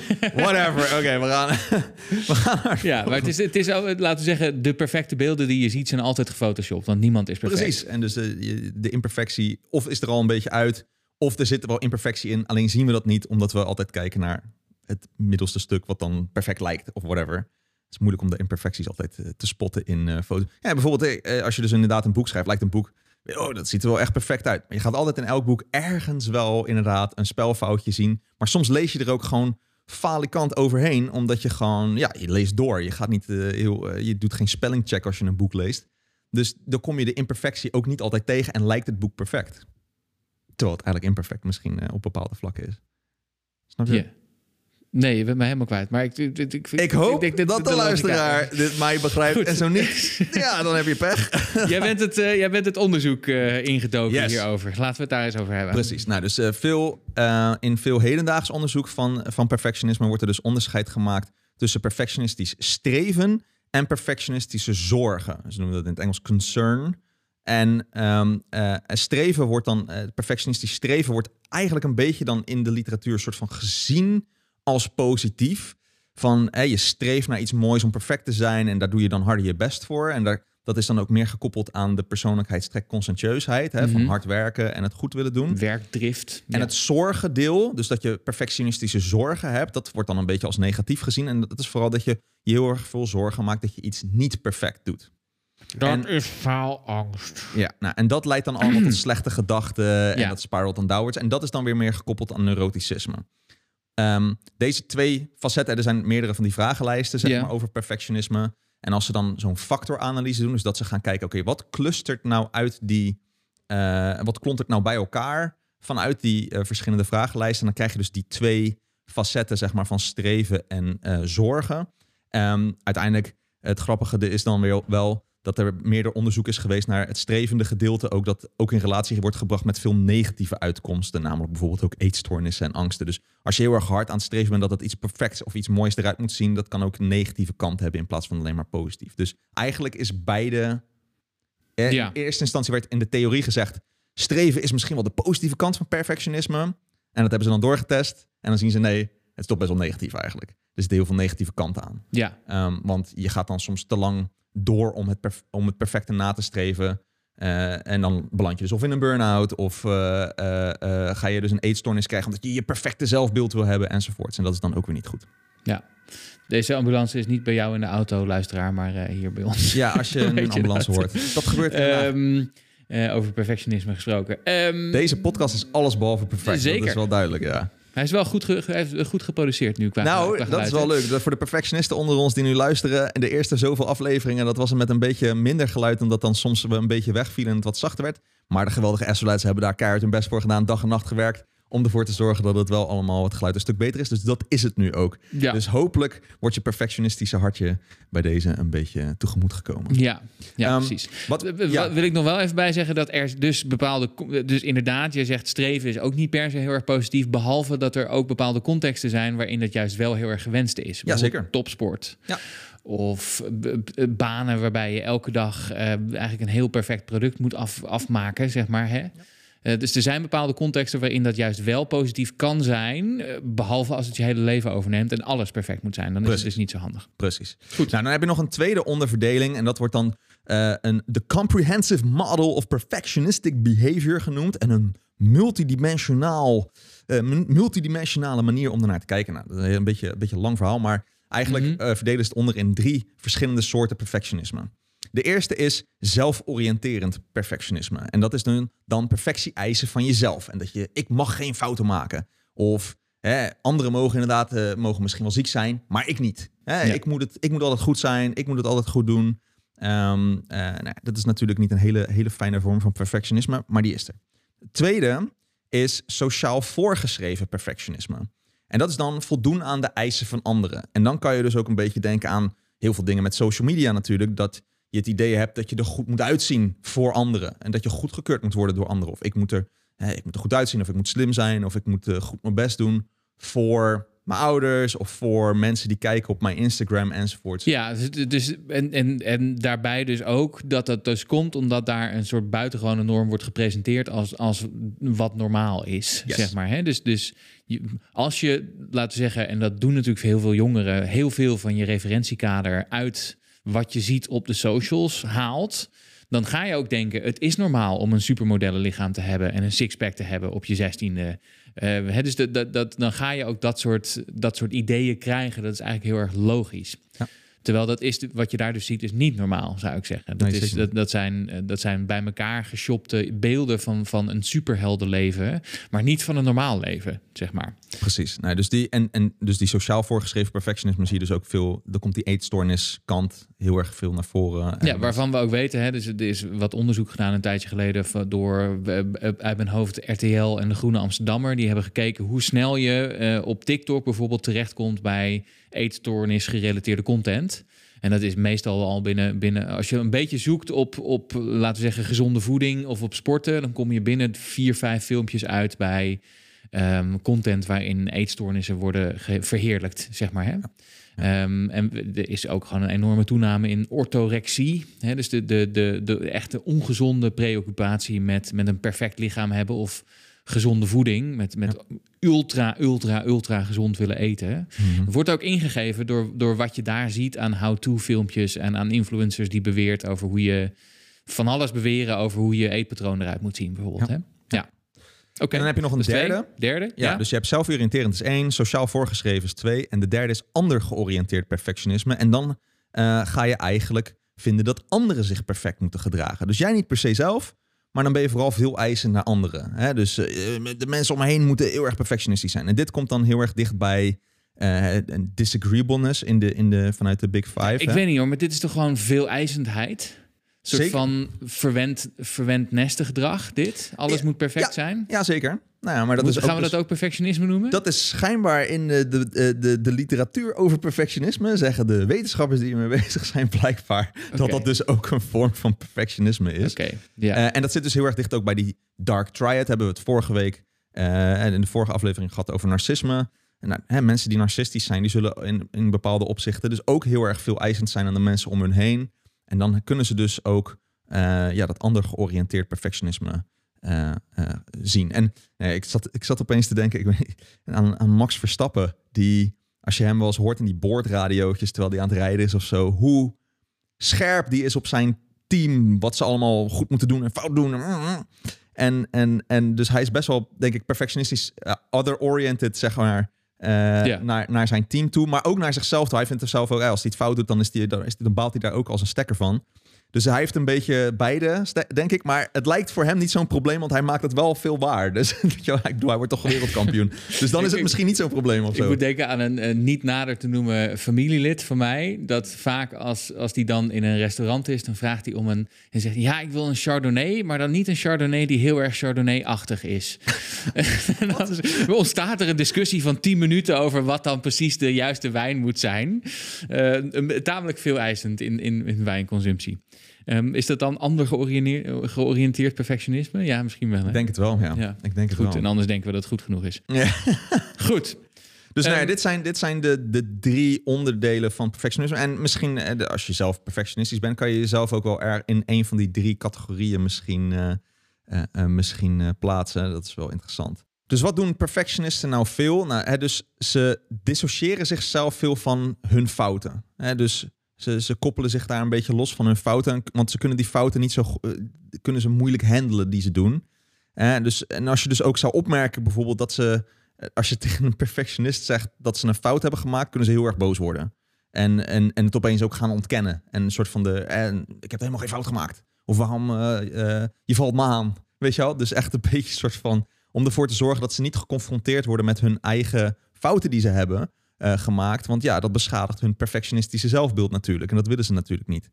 Whatever. Oké, we gaan. we gaan naar. Ja, maar het is, het is laten we zeggen, de perfecte beelden die je ziet zijn altijd gefotoshopt, want niemand is perfect. Precies. En dus de, je- de imperfectie, of is er al een beetje uit, of er zit er wel imperfectie in. Alleen zien we dat niet, omdat we altijd kijken naar het middelste stuk wat dan perfect lijkt, of whatever. Is moeilijk om de imperfecties altijd eh, te spotten in eh foto's. Ja, bijvoorbeeld eh, als je dus inderdaad een boek schrijft, lijkt een boek, oh, dat ziet er wel echt perfect uit. Maar je gaat altijd in elk boek ergens wel inderdaad een spelfoutje zien. Maar soms lees je er ook gewoon falikant overheen, omdat je gewoon, ja, je leest door. Je gaat niet heel, je doet geen spellingcheck als je een boek leest. Dus dan kom je de imperfectie ook niet altijd tegen en lijkt het boek perfect. Terwijl het eigenlijk imperfect misschien op bepaalde vlakken is. Snap je? Nee, je bent me helemaal kwijt. Maar ik, ik, ik, ik, hoop denk dat de luisteraar dit mij begrijpt Goed. en zo niet. Ja, dan heb je pech. jij, bent het, eh, jij bent het onderzoek eh, ingedoken Yes. hierover. Laten we het daar eens over hebben. Precies. Nou, dus eh, veel, in veel hedendaags onderzoek van, van perfectionisme wordt er dus onderscheid gemaakt tussen perfectionistisch streven en perfectionistische zorgen. Ze noemen dat in het Engels concern. En ehm, eh, streven wordt dan, perfectionistisch streven wordt eigenlijk een beetje dan in de literatuur soort van gezien als positief. Van hè, je streeft naar iets moois om perfect te zijn en daar doe je dan harder je best voor. En daar, dat is dan ook meer gekoppeld aan de persoonlijkheidstrek conscientieusheid. Hè, Van Mhm. hard werken en het goed willen doen. Werkdrift. En het zorgendeel, dus dat je perfectionistische zorgen hebt, dat wordt dan een beetje als negatief gezien. En dat is vooral dat je je heel erg veel zorgen maakt dat je iets niet perfect doet. dat en- is faalangst. Ja, nou, en dat leidt dan allemaal tot slechte gedachten en Ja. dat spiralt dan downwards. En dat is dan weer meer gekoppeld aan neuroticisme. Ehm, deze twee facetten, er zijn meerdere van die vragenlijsten zeg maar, over perfectionisme. En als ze dan zo'n factoranalyse doen, dus dat ze gaan kijken, oké, wat clustert nou uit die, eh, wat klontert nou bij elkaar vanuit die eh, verschillende vragenlijsten? Dan krijg je dus die twee facetten, zeg maar, van streven en eh, zorgen. Ehm, uiteindelijk, het grappige is dan weer wel dat er meerder onderzoek is geweest naar het strevende gedeelte, ook dat ook in relatie wordt gebracht met veel negatieve uitkomsten, namelijk bijvoorbeeld ook eetstoornissen en angsten. Dus als je heel erg hard aan het streven bent dat het iets perfects of iets moois eruit moet zien, dat kan ook een negatieve kant hebben in plaats van alleen maar positief. Dus eigenlijk is beide. eh, Ja. In eerste instantie werd in de theorie gezegd: streven is misschien wel de positieve kant van perfectionisme. En dat hebben ze dan doorgetest. En dan zien ze: nee, het is toch best wel negatief eigenlijk. Er zitten heel veel negatieve kanten aan. Ja, Ehm, want je gaat dan soms te lang door om het, om het perfecte na te streven. Eh, en dan beland je dus of in een burn-out of eh, eh, ga je dus een eetstoornis krijgen omdat je je perfecte zelfbeeld wil hebben enzovoorts. En dat is dan ook weer niet goed. Deze ambulance is niet bij jou in de auto, luisteraar, maar hier bij ons. Ja, als je een je ambulance dat? hoort. Dat gebeurt. Ehm, eh, over perfectionisme gesproken. Ehm, Deze podcast is alles behalve perfect. Zeker. Dat is wel duidelijk, ja. Hij is wel goed, ge- hij heeft goed geproduceerd nu qua nou, qua dat geluid, is wel leuk. Voor de perfectionisten onder ons die nu luisteren. En de eerste zoveel afleveringen, dat was met een beetje minder geluid. Omdat dan soms we een beetje wegvielen en het wat zachter werd. Maar de geweldige SOLites hebben daar keihard hun best voor gedaan. Dag en nacht gewerkt. Om ervoor te zorgen dat het wel allemaal het geluid een stuk beter is. Dus dat is het nu ook. Ja. Dus hopelijk wordt je perfectionistische hartje bij deze een beetje tegemoet gekomen. Ja, ja Ehm, precies. Wat, ja, Wil ik nog wel even bij zeggen dat er dus bepaalde... Dus inderdaad, je zegt streven is ook niet per se heel erg positief. Behalve dat er ook bepaalde contexten zijn waarin dat juist wel heel erg gewenst is. Bijvoorbeeld zeker. Topsport. Ja. Of banen waarbij je elke dag eh, eigenlijk een heel perfect product moet af, afmaken, zeg maar. Hè? Eh, dus er zijn bepaalde contexten waarin dat juist wel positief kan zijn. eh, behalve als het je hele leven overneemt en alles perfect moet zijn. Dan is het dus niet zo handig. Precies. Goed. Nou, dan heb je nog een tweede onderverdeling. En dat wordt dan eh, een the comprehensive model of perfectionistic behavior genoemd. En een multidimensionaal, eh, multidimensionale manier om ernaar te kijken. Nou, dat is een beetje een beetje een lang verhaal, maar eigenlijk eh, verdelen ze het onder in drie verschillende soorten perfectionisme. De eerste is zelforiënterend perfectionisme. En dat is dan, dan perfectie eisen van jezelf. En dat je, ik mag geen fouten maken. Of hè, anderen mogen inderdaad, eh, mogen misschien wel ziek zijn, maar ik niet. Hè, Ja. ik, moet het, ik moet altijd goed zijn, ik moet het altijd goed doen. Ehm, eh, nou, dat is natuurlijk niet een hele, hele fijne vorm van perfectionisme, maar die is er. Het tweede is sociaal voorgeschreven perfectionisme. En dat is dan voldoen aan de eisen van anderen. En dan kan je dus ook een beetje denken aan heel veel dingen met social media natuurlijk. Dat je het idee hebt dat je er goed moet uitzien voor anderen. En dat je goedgekeurd moet worden door anderen. Of ik moet er, hè, ik moet er goed uitzien, of ik moet slim zijn, of ik moet eh, goed mijn best doen voor mijn ouders of voor mensen die kijken op mijn Instagram enzovoort. Ja, dus, dus, en, en, en daarbij dus ook dat dat dus komt omdat daar een soort buitengewone norm wordt gepresenteerd als, als wat normaal is, Yes. zeg maar. Hè? Dus, dus als je, laten we zeggen, en dat doen natuurlijk heel veel jongeren, heel veel van je referentiekader uit wat je ziet op de socials haalt, dan ga je ook denken, het is normaal om een supermodellenlichaam te hebben en een sixpack te hebben op je zestiende. Hè, dus dat, dat, dat, dan ga je ook dat soort, dat soort ideeën krijgen. Dat is eigenlijk heel erg logisch. Ja. Terwijl dat is, wat je daar dus ziet, is niet normaal, zou ik zeggen. Dat, Nee, is, dat, dat, zijn, eh, dat zijn bij elkaar geshopte beelden van, van een superheldenleven, maar niet van een normaal leven, zeg maar. Precies. Nou, dus, die, en, en dus die sociaal voorgeschreven perfectionisme zie je dus ook veel. Er komt die eetstoornis kant heel erg veel naar voren. En Ja, waarvan we ook weten, hè, dus er is wat onderzoek gedaan een tijdje geleden door uit mijn hoofd RTL en de Groene Amsterdammer. Die hebben gekeken hoe snel je eh, op TikTok bijvoorbeeld terechtkomt bij eetstoornis gerelateerde content. En dat is meestal al binnen, binnen als je een beetje zoekt op, op, laten we zeggen, gezonde voeding of op sporten, dan kom je binnen vier, vijf filmpjes uit bij ehm, content waarin eetstoornissen worden verheerlijkt, zeg maar. Hè? Ehm, en er is ook gewoon een enorme toename in orthorexie. Hè? Dus de, de, de, de echte ongezonde preoccupatie met, met een perfect lichaam hebben of gezonde voeding. Met, met ultra, ultra, ultra gezond willen eten. Mhm. Wordt ook ingegeven door, door wat je daar ziet aan how-to filmpjes en aan influencers die beweert over hoe je van alles beweren over hoe je eetpatroon eruit moet zien, bijvoorbeeld. Ja. Hè? Ja. Oké. En dan heb je nog een Dus twee. derde. Derde? Ja, dus je hebt zelforiënterend is één, sociaal voorgeschreven is twee. En de derde is ander georiënteerd perfectionisme. En dan eh, ga je eigenlijk vinden dat anderen zich perfect moeten gedragen. Dus jij niet per se zelf, maar dan ben je vooral veel eisend naar anderen. Hè? Dus eh, de mensen om me heen moeten heel erg perfectionistisch zijn. En dit komt dan heel erg dicht bij een disagreeableness in de, in de, vanuit de Big Five. Ik hè? weet niet hoor, maar dit is toch gewoon veel eisendheid? Een soort Zeker. van verwend, verwend nestengedrag, dit? Alles Ja, moet perfect ja, zijn? Ja, zeker. Nou ja, maar dat Moet- is gaan ook we dus- dat ook perfectionisme noemen? Dat is schijnbaar in de, de, de, literatuur over perfectionisme, zeggen de wetenschappers die ermee bezig zijn, blijkbaar dat dat dus ook een vorm van perfectionisme is. Oké, ja. Eh, en dat zit dus heel erg dicht ook bij die Dark Triad. Hebben we het vorige week eh, en in de vorige aflevering gehad over narcisme. En nou, hè, mensen die narcistisch zijn, die zullen in, in bepaalde opzichten dus ook heel erg veel eisend zijn aan de mensen om hun heen. En dan kunnen ze dus ook eh, ja, dat ander georiënteerd perfectionisme eh, eh, zien. En ik, zat, ik zat opeens te denken ik aan, aan Max Verstappen, die als je hem wel eens hoort in die boordradiootjes terwijl hij aan het rijden is of zo, hoe scherp die is op zijn team, wat ze allemaal goed moeten doen en fout doen. En, en, en dus hij is best wel, denk ik, perfectionistisch, other-oriented, zeg maar. Uh, Ja. naar, naar zijn team toe, maar ook naar zichzelf toe. Hij vindt er zelf ook, als hij het fout doet, dan, is die, dan, is die, dan baalt hij daar ook als een stekker van. Dus hij heeft een beetje beide, denk ik. Maar het lijkt voor hem niet zo'n probleem, want hij maakt het wel veel waar. Dus ik bedoel, hij wordt toch wereldkampioen. Dus dan is het misschien niet zo'n probleem of Ik zo. moet denken aan een, een niet nader te noemen familielid van mij. Dat vaak als, als die dan in een restaurant is, dan vraagt hij om een... En zegt ja, ik wil een Chardonnay, maar dan niet een Chardonnay die heel erg Chardonnay-achtig is. en dan is- ontstaat er een discussie van 10 minuten over wat dan precies de juiste wijn moet zijn. Een- tamelijk veel eisend in, in, in wijnconsumptie. Ehm, is dat dan ander georiënteerd, georiënteerd perfectionisme? Ja, misschien wel. Hè? Ik denk het wel, ja. Ja. Ik denk het wel. en anders denken we dat het goed genoeg is. Ja. Goed. Dus nou ja, Ehm, dit zijn, dit zijn de, de drie onderdelen van perfectionisme. En misschien, eh, als je zelf perfectionistisch bent, kan je jezelf ook wel er in een van die drie categorieën misschien, eh, misschien eh, plaatsen. Dat is wel interessant. Dus wat doen perfectionisten nou veel? Nou, hè, dus ze dissociëren zichzelf veel van hun fouten. Hè, dus ze, ze koppelen zich daar een beetje los van hun fouten. Want ze kunnen die fouten niet zo eh, kunnen ze moeilijk handelen die ze doen. Dus, en als je dus ook zou opmerken bijvoorbeeld dat ze eh, als je tegen een perfectionist zegt dat ze een fout hebben gemaakt, kunnen ze heel erg boos worden. En, en, en het opeens ook gaan ontkennen. En een soort van de, en, ik heb helemaal geen fout gemaakt. Of waarom, eh, eh, je valt me aan. Weet je wel? Dus echt een beetje een soort van, om ervoor te zorgen dat ze niet geconfronteerd worden met hun eigen fouten die ze hebben eh, gemaakt. Want ja, dat beschadigt hun perfectionistische zelfbeeld natuurlijk. En dat willen ze natuurlijk niet.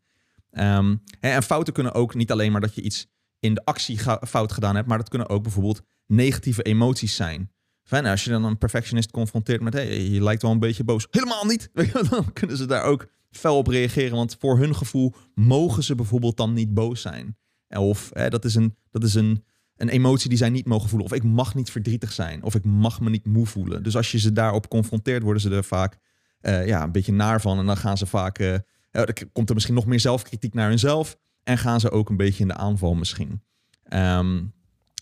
Ehm, en fouten kunnen ook niet alleen maar dat je iets in de actie fout gedaan hebt, maar dat kunnen ook bijvoorbeeld negatieve emoties zijn. Fijn, als je dan een perfectionist confronteert met, hey, je lijkt wel een beetje boos. Helemaal niet. Dan kunnen ze daar ook fel op reageren. Want voor hun gevoel mogen ze bijvoorbeeld dan niet boos zijn. Of hè, dat is, een, dat is een, een emotie die zij niet mogen voelen. Of ik mag niet verdrietig zijn. Of ik mag me niet moe voelen. Dus als je ze daarop confronteert, worden ze er vaak eh, ja, een beetje naar van. En dan gaan ze vaak, eh, ja, dan komt er misschien nog meer zelfkritiek naar hunzelf. En gaan ze ook een beetje in de aanval misschien. Ehm,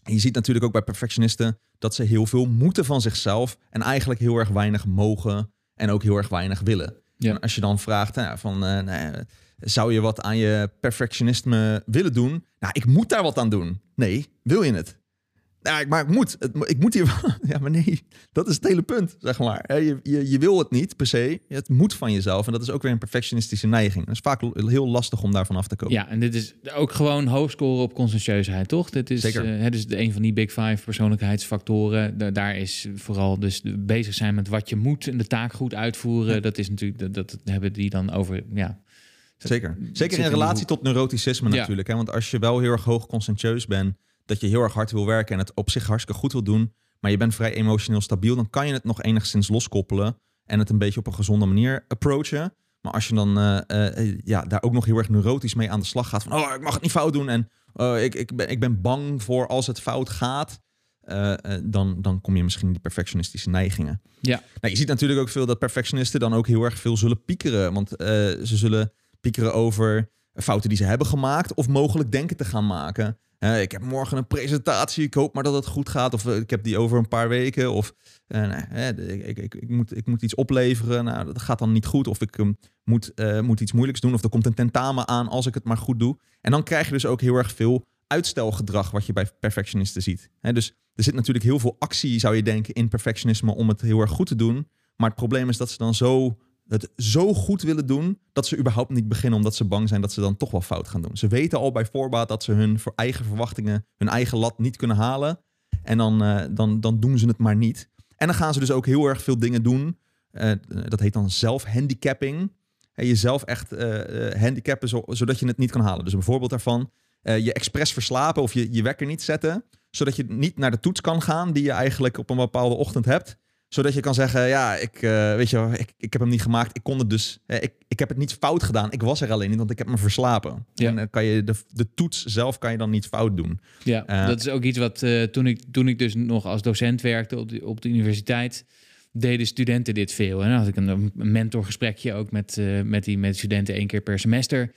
je ziet natuurlijk ook bij perfectionisten dat ze heel veel moeten van zichzelf en eigenlijk heel erg weinig mogen en ook heel erg weinig willen. Ja. En als je dan vraagt hè, van, nou ja, zou je wat aan je perfectionisme willen doen? Nou, ik moet daar wat aan doen. Nee, wil je het? Nou, ik- maar ik moet. Het, mo- ik moet hier. Ja, maar nee, dat is het hele punt, zeg maar. Je, je, je wil het niet per se. Het moet van jezelf. En dat is ook weer een perfectionistische neiging. Dat is vaak heel lastig om daarvan af te komen. Ja, en dit is ook gewoon hoog scoren op conscientieusheid, toch? Dit is, Zeker. eh, hè, dus de, een van die big five persoonlijkheidsfactoren. Da- daar is vooral dus bezig zijn met wat je moet en de taak goed uitvoeren. Dat is natuurlijk, dat, dat hebben die dan over, ja. Zeker. Zeker in relatie tot neuroticisme Ja. natuurlijk. Hè? Want als je wel heel erg hoog conscientieus bent, dat je heel erg hard wil werken en het op zich hartstikke goed wil doen, maar je bent vrij emotioneel stabiel, dan kan je het nog enigszins loskoppelen en het een beetje op een gezonde manier approachen. Maar als je dan eh, eh, ja, daar ook nog heel erg neurotisch mee aan de slag gaat, van oh, ik mag het niet fout doen en oh, ik, ik, ben, ik ben bang voor als het fout gaat, eh, eh, dan, dan kom je misschien in die perfectionistische neigingen. Ja. Nou, je ziet natuurlijk ook veel dat perfectionisten dan ook heel erg veel zullen piekeren. Want eh, ze zullen piekeren over fouten die ze hebben gemaakt of mogelijk denken te gaan maken. Ik heb morgen een presentatie, ik hoop maar dat het goed gaat. Of eh, ik heb die over een paar weken. Of eh, nou, ik, ik, ik, moet, ik moet iets opleveren, nou, dat gaat dan niet goed. Of ik ehm, moet, eh, moet iets moeilijks doen. Of er komt een tentamen aan als ik het maar goed doe. En dan krijg je dus ook heel erg veel uitstelgedrag wat je bij perfectionisten ziet. Dus er zit natuurlijk heel veel actie, zou je denken, in perfectionisme om het heel erg goed te doen. Maar het probleem is dat ze dan zo, het zo goed willen doen, dat ze überhaupt niet beginnen omdat ze bang zijn dat ze dan toch wel fout gaan doen. Ze weten al bij voorbaat dat ze hun eigen verwachtingen, hun eigen lat niet kunnen halen. En dan, eh, dan, dan doen ze het maar niet. En dan gaan ze dus ook heel erg veel dingen doen. Eh, dat heet dan zelfhandicapping. Hè, jezelf echt eh, eh, handicappen zo- zodat je het niet kan halen. Dus een voorbeeld daarvan, eh, je expres verslapen of je, je wekker niet zetten, zodat je niet naar de toets kan gaan die je eigenlijk op een bepaalde ochtend hebt zodat je kan zeggen, ja, ik, eh, weet je, ik, ik heb hem niet gemaakt. Ik kon het dus, eh, ik, ik heb het niet fout gedaan. Ik was er alleen niet, want ik heb me verslapen. Ja. En dan kan je de, de toets zelf kan je dan niet fout doen. Ja, Eh, dat is ook iets wat eh, toen, ik, toen ik dus nog als docent werkte op de, op de universiteit, deden studenten dit veel. En dan had ik een, mentorgesprekje ook met, eh, met die met studenten één keer per semester.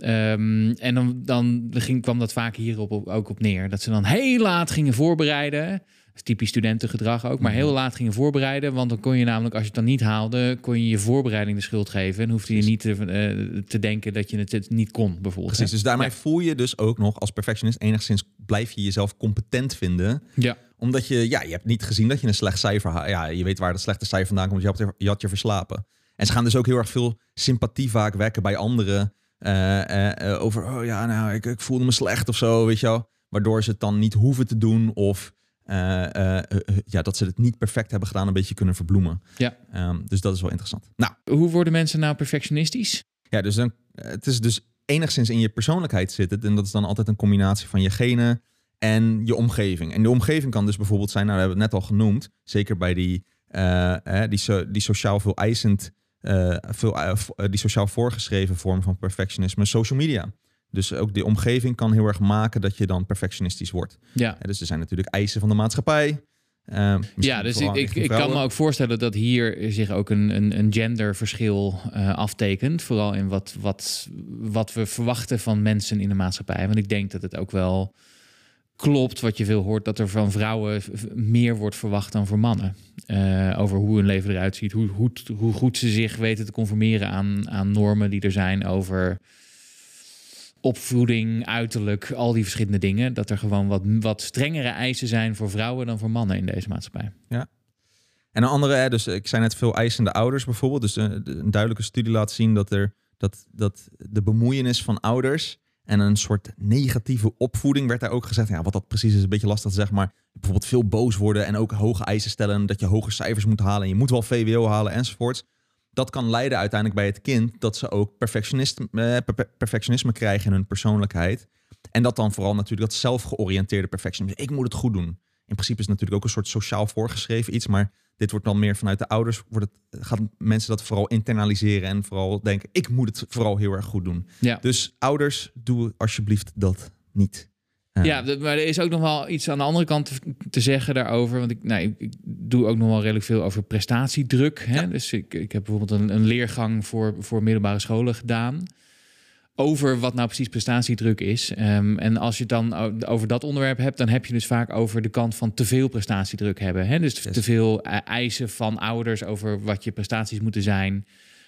Ehm, en dan, dan ging, kwam dat vaak hierop op, ook op neer. Dat ze dan heel laat gingen voorbereiden. Is typisch studentengedrag ook. Maar Mhm. heel laat gingen voorbereiden. Want dan kon je namelijk, als je het dan niet haalde, kon je je voorbereiding de schuld geven. En hoefde je niet te, eh, te denken dat je het, niet kon, bijvoorbeeld. Precies, dus daarmee voel je dus ook nog als perfectionist enigszins blijf je jezelf competent vinden. Ja, Omdat je, ja, je hebt niet gezien dat je een slecht cijfer had. Ja, je weet waar dat slechte cijfer vandaan komt. Je had, je had je verslapen. En ze gaan dus ook heel erg veel sympathie vaak wekken bij anderen. eh, eh, over, oh ja, nou, ik, ik voelde me slecht of zo, weet je wel. Waardoor ze het dan niet hoeven te doen. Of ja, dat ze het niet perfect hebben gedaan, een beetje kunnen verbloemen. Ja. Ehm, dus dat is wel interessant. Nou, hoe worden mensen nou perfectionistisch? ja, dus dan, het is dus enigszins in je persoonlijkheid zitten. En dat is dan altijd een combinatie van je genen en je omgeving. En de omgeving kan dus bijvoorbeeld zijn, nou, we hebben het net al genoemd, zeker bij die, eh, die, so- die sociaal veel eisend, eh, veel, eh, eh, die sociaal voorgeschreven vorm van perfectionisme, social media. Dus ook die omgeving kan heel erg maken dat je dan perfectionistisch wordt. Ja. Dus er zijn natuurlijk eisen van de maatschappij. eh, Ja, dus ik, ik, kan me ook voorstellen dat hier zich ook een, een, een genderverschil eh, aftekent. Vooral in wat, wat, wat we verwachten van mensen in de maatschappij. Want ik denk dat het ook wel klopt wat je veel hoort, dat er van vrouwen meer wordt verwacht dan voor mannen. Eh, over hoe hun leven eruit ziet, hoe, hoe, hoe goed ze zich weten te conformeren aan, aan normen die er zijn over opvoeding, uiterlijk, al die verschillende dingen. Dat er gewoon wat, wat strengere eisen zijn voor vrouwen dan voor mannen in deze maatschappij. En een andere, dus ik zei net veel eisende ouders bijvoorbeeld. Dus eh, een duidelijke studie laat zien dat, er, dat, dat de bemoeienis van ouders en een soort negatieve opvoeding werd daar ook gezegd. Ja, wat dat precies is, een beetje lastig zeggen. Maar bijvoorbeeld veel boos worden en ook hoge eisen stellen. Dat je hoge cijfers moet halen en je moet wel VWO halen enzovoorts. Dat kan leiden uiteindelijk bij het kind dat ze ook eh, per- perfectionisme krijgen in hun persoonlijkheid. En dat dan vooral natuurlijk dat zelfgeoriënteerde perfectionisme. Ik moet het goed doen. In principe is het natuurlijk ook een soort sociaal voorgeschreven iets, maar dit wordt dan meer vanuit de ouders. Wordt het, gaan mensen dat vooral internaliseren en vooral denken: ik moet het vooral heel erg goed doen. Ja. Dus ouders, doe alsjeblieft dat niet. Ja, maar er is ook nog wel iets aan de andere kant te, zeggen daarover. Want ik, nou, ik, ik doe ook nog wel redelijk veel over prestatiedruk. Hè? Dus ik, ik heb bijvoorbeeld een, een leergang voor, voor middelbare scholen gedaan. Over wat nou precies prestatiedruk is. Ehm, en als je het dan over dat onderwerp hebt, dan heb je dus vaak over de kant van te veel prestatiedruk hebben. Hè? Dus Yes. te veel eh, eisen van ouders over wat je prestaties moeten zijn.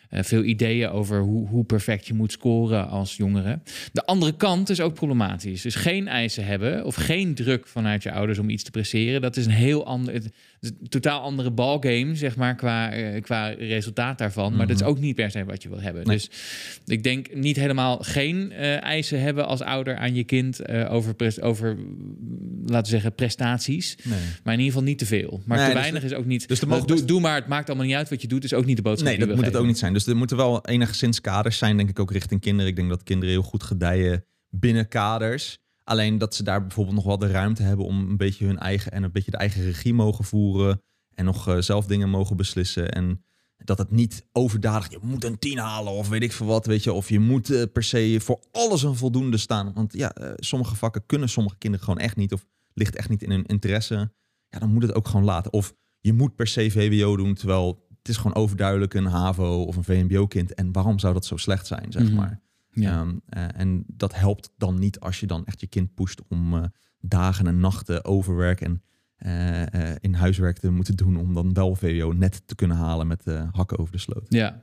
Eh, veel ideeën over hoe, hoe perfect je moet scoren als jongere. De andere kant is ook problematisch. Dus geen eisen hebben of geen druk vanuit je ouders om iets te presteren. Dat is een heel ander, een totaal andere ballgame, zeg maar, qua, eh, qua resultaat daarvan. Maar dat is ook niet per se wat je wil hebben. Mhm. Nee. Dus ik denk niet helemaal geen eh, eisen hebben als ouder aan je kind over, over, mm, laten we zeggen, prestaties. Nee. Maar in ieder geval niet te veel. Maar Nee, te dus weinig is ook niet. dus mogen doe, maar, het maakt allemaal niet uit wat je doet. Is ook niet de boodschap. Nee, dat moet het ook niet zijn. Dus er moeten wel enigszins kaders zijn, denk ik, ook richting kinderen. Ik denk dat kinderen heel goed gedijen binnen kaders. Alleen dat ze daar bijvoorbeeld nog wel de ruimte hebben om een beetje hun eigen en een beetje de eigen regie mogen voeren. En nog eh, zelf dingen mogen beslissen. En dat het niet overdadig, je moet een tien halen of weet ik veel wat, weet je. Of je moet eh, per se voor alles een voldoende staan. Want ja, eh, sommige vakken kunnen sommige kinderen gewoon echt niet. Of ligt echt niet in hun interesse. Ja, dan moet het ook gewoon laten. Of je moet per se VWO doen, terwijl het is gewoon overduidelijk een HAVO of een VMBO-kind. En waarom zou dat zo slecht zijn, zeg Mhm. maar. Ja. Ehm, eh, en dat helpt dan niet als je dan echt je kind pusht om eh, dagen en nachten overwerk en eh, in huiswerk te moeten doen om dan wel VWO net te kunnen halen met hakken over de sloot. Ja.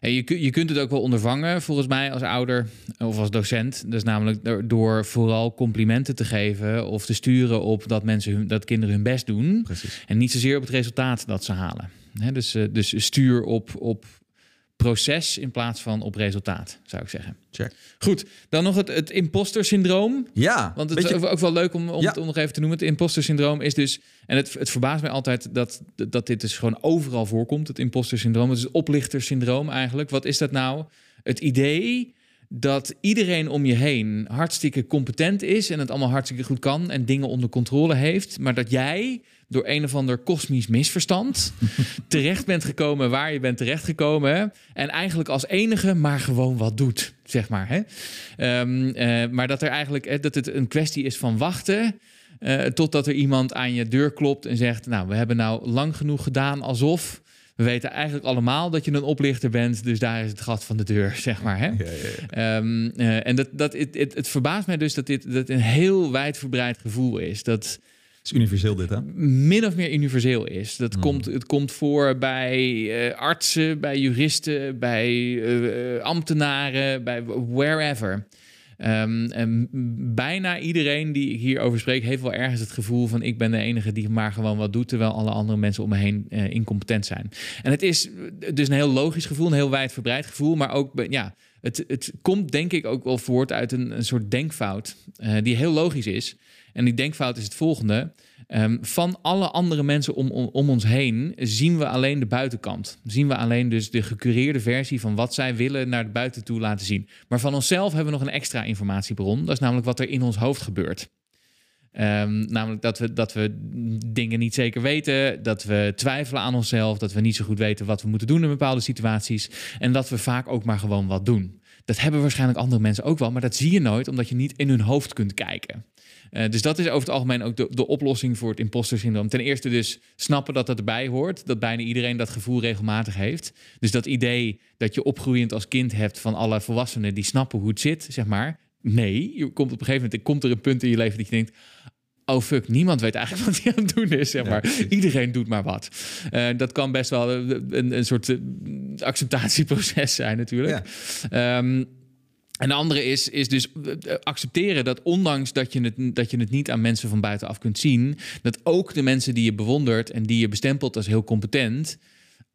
En je, je kunt het ook wel ondervangen, volgens mij, als ouder of als docent. Dus namelijk door, door vooral complimenten te geven of te sturen op dat, mensen hun, dat kinderen hun best doen. Precies. En niet zozeer op het resultaat dat ze halen. Dus, eh, dus stuur op, op proces in plaats van op resultaat, zou ik zeggen. Check. Goed, dan nog het, het imposter syndroom. Ja, Want het is ook, wel leuk om, om Ja. het nog even te noemen. Het imposter syndroom is dus... En het, het verbaast mij altijd dat, dat dit dus gewoon overal voorkomt. Het imposter syndroom. Het is het oplichter syndroom eigenlijk. Wat is dat nou? Het idee dat iedereen om je heen hartstikke competent is... en het allemaal hartstikke goed kan en dingen onder controle heeft... maar dat jij door een of ander kosmisch misverstand... terecht bent gekomen waar je bent terechtgekomen... en eigenlijk als enige maar gewoon wat doet, zeg maar. Hè? Ehm, eh, maar dat er eigenlijk eh, dat het een kwestie is van wachten. eh, totdat er iemand aan je deur klopt en zegt: Nou, we hebben nou lang genoeg gedaan alsof. We weten eigenlijk allemaal dat je een oplichter bent, dus daar is het gat van de deur, zeg maar. Hè? Ja, ja, ja. Ehm, eh, en dat, dat, het, het, het verbaast mij dus dat dit dat een heel wijdverbreid gevoel is. Dat is universeel dit, hè? min of meer universeel is. Dat Hmm. komt, het komt voor bij eh, artsen, bij juristen, bij eh, ambtenaren, bij wherever. Ehm, bijna iedereen die ik hierover spreek, heeft wel ergens het gevoel van ik ben de enige die maar gewoon wat doet, terwijl alle andere mensen om me heen eh, incompetent zijn. En het is dus een heel logisch gevoel, een heel wijdverbreid gevoel, maar ook ja, het, het komt denk ik ook wel voort uit een, een soort denkfout eh, die heel logisch is. En die denkfout is het volgende. Ehm, van alle andere mensen om, om, ons heen zien we alleen de buitenkant. Zien we alleen dus de gecureerde versie van wat zij willen naar de buiten toe laten zien. Maar van onszelf hebben we nog een extra informatiebron. Dat is namelijk wat er in ons hoofd gebeurt. Ehm, namelijk dat we, dat we dingen niet zeker weten, dat we twijfelen aan onszelf, dat we niet zo goed weten wat we moeten doen in bepaalde situaties en dat we vaak ook maar gewoon wat doen. Dat hebben waarschijnlijk andere mensen ook wel, maar dat zie je nooit omdat je niet in hun hoofd kunt kijken. Eh, dus dat is over het algemeen ook de, de oplossing voor het imposter syndroom. Ten eerste dus snappen dat dat erbij hoort. Dat bijna iedereen dat gevoel regelmatig heeft. Dus dat idee dat je opgroeiend als kind hebt van alle volwassenen die snappen hoe het zit, zeg maar. Nee, je komt op een gegeven moment komt er een punt in je leven dat je denkt. Oh fuck, niemand weet eigenlijk wat hij aan het doen is. Zeg maar. Iedereen doet maar wat. Eh, dat kan best wel een, een soort eh, acceptatieproces zijn, natuurlijk. Ehm, en de andere is, is dus eh, accepteren dat ondanks dat je, het, dat je het niet aan mensen van buitenaf kunt zien, dat ook de mensen die je bewondert en die je bestempelt als heel competent,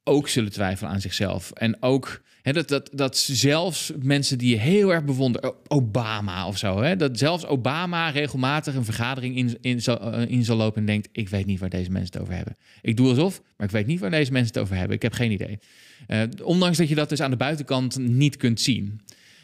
ook zullen twijfelen aan zichzelf. En ook dat, dat, dat zelfs mensen die je heel erg bewonderen, Obama of zo, hè, dat zelfs Obama regelmatig een vergadering in, in, zal, eh, in zal lopen en denkt: Ik weet niet waar deze mensen het over hebben. Ik doe alsof, maar ik weet niet waar deze mensen het over hebben. Ik heb geen idee. Eh, ondanks dat je dat dus aan de buitenkant niet kunt zien.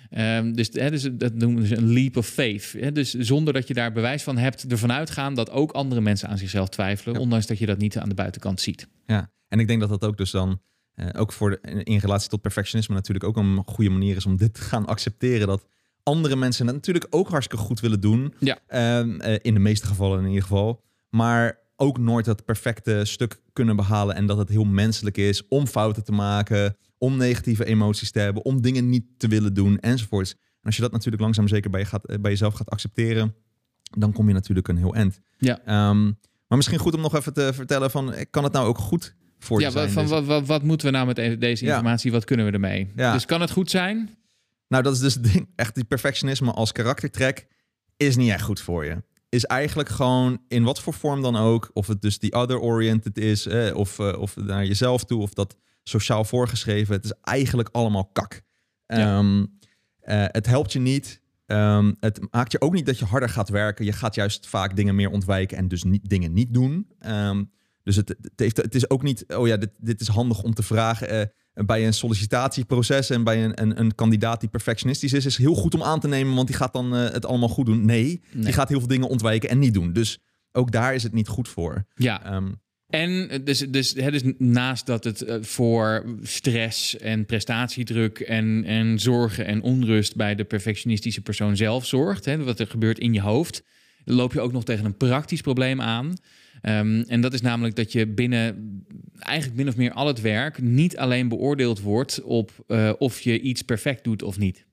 Ehm, dus, dus dat noemen ze een leap of faith. Dus zonder dat je daar bewijs van hebt, ervan uitgaan dat ook andere mensen aan zichzelf twijfelen, Ja. ondanks dat je dat niet aan de buitenkant ziet. Ja, en ik denk dat dat ook dus dan, eh, ook voor de, in relatie tot perfectionisme natuurlijk ook een goede manier is om dit te gaan accepteren. Dat andere mensen het natuurlijk ook hartstikke goed willen doen. Ja. Ehm, eh, in de meeste gevallen in ieder geval. Maar ook nooit dat perfecte stuk kunnen behalen. En dat het heel menselijk is om fouten te maken, om negatieve emoties te hebben, om dingen niet te willen doen enzovoorts. En als je dat natuurlijk langzaam zeker bij, je gaat, eh, bij jezelf gaat accepteren, dan kom je natuurlijk een heel eind. Ja. Ehm, maar misschien goed om nog even te vertellen van, kan het nou ook goed voor Ja, zijn? van, wat, wat, wat moeten we nou met e- deze Ja. informatie? Wat kunnen we ermee? Ja. Dus kan het goed zijn? Nou, dat is dus het ding. Echt die perfectionisme als karaktertrek is niet echt goed voor je. Is eigenlijk gewoon in wat voor vorm dan ook, of het dus die other-oriented is, eh, of, of naar jezelf toe, of dat sociaal voorgeschreven. Het is eigenlijk allemaal kak. Ja. Ehm, eh, het helpt je niet. Ehm, het maakt je ook niet dat je harder gaat werken. Je gaat juist vaak dingen meer ontwijken en dus niet, dingen niet doen. Ehm, dus het, het, heeft, het is ook niet, oh ja, dit, dit is handig om te vragen. eh, bij een sollicitatieproces en bij een, een, een kandidaat die perfectionistisch is, is heel goed om aan te nemen, want die gaat dan eh, het allemaal goed doen. Nee, Nee. die gaat heel veel dingen ontwijken en niet doen. Dus ook daar is het niet goed voor. Ja. Ehm, En eh, dus, dus, hè, dus naast dat het voor stress en prestatiedruk en, en zorgen en onrust bij de perfectionistische persoon zelf zorgt, hè, wat er gebeurt in je hoofd, loop je ook nog tegen een praktisch probleem aan. Ehm, en dat is namelijk dat je binnen eigenlijk min of meer al het werk niet alleen beoordeeld wordt op eh, of je iets perfect doet of niet.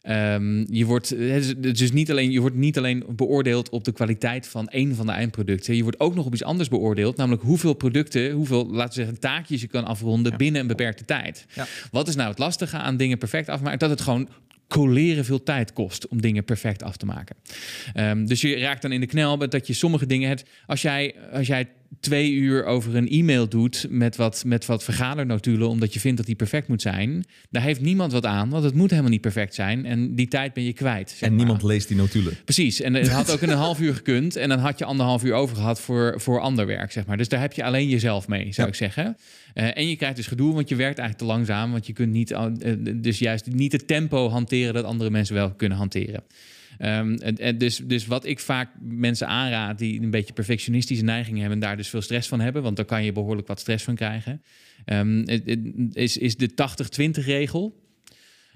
Ehm, je, wordt, eh, is dus niet alleen, je wordt niet alleen beoordeeld op de kwaliteit van één van de eindproducten. Je wordt ook nog op iets anders beoordeeld. Namelijk hoeveel producten, hoeveel, laten we zeggen, taakjes je kan afronden binnen een beperkte tijd. Ja. Wat is nou het lastige aan dingen perfect afmaken? Dat het gewoon coleren veel tijd kost om dingen perfect af te maken. Ehm, dus je raakt dan in de knel dat je sommige dingen hebt. Als jij, als jij twee uur over een e-mail doet met wat, met wat vergadernotulen, omdat je vindt dat die perfect moet zijn, daar heeft niemand wat aan, want het moet helemaal niet perfect zijn. En die tijd ben je kwijt. zeg en maar. niemand leest die notulen. Precies, en het had ook in een half uur gekund. En dan had je anderhalf uur over gehad voor, voor ander werk, zeg maar. Dus daar heb je alleen jezelf mee, zou Ja. ik zeggen. Eh, en je krijgt dus gedoe, want je werkt eigenlijk te langzaam. Want je kunt niet, eh, dus juist niet het tempo hanteren dat andere mensen wel kunnen hanteren. Ehm, en, en dus, dus wat ik vaak mensen aanraad die een beetje perfectionistische neigingen hebben... en daar dus veel stress van hebben, want daar kan je behoorlijk wat stress van krijgen... ehm, is, is de 80-20 regel.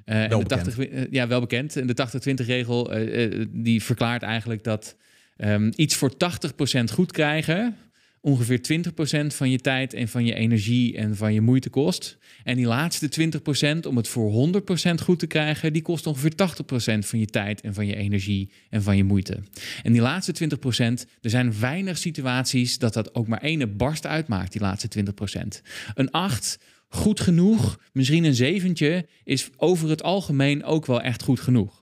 Eh, Wel de bekend. 80, eh, ja, wel bekend. En de 80-20 regel eh, die verklaart eigenlijk dat ehm, iets voor 80% goed krijgen ongeveer 20% van je tijd en van je energie en van je moeite kost. En die laatste 20% om het voor 100% goed te krijgen, die kost ongeveer 80% van je tijd en van je energie en van je moeite. En die laatste 20%, er zijn weinig situaties dat dat ook maar ene barst uitmaakt, die laatste 20%. Een 8 goed genoeg, misschien een zeventje, is over het algemeen ook wel echt goed genoeg.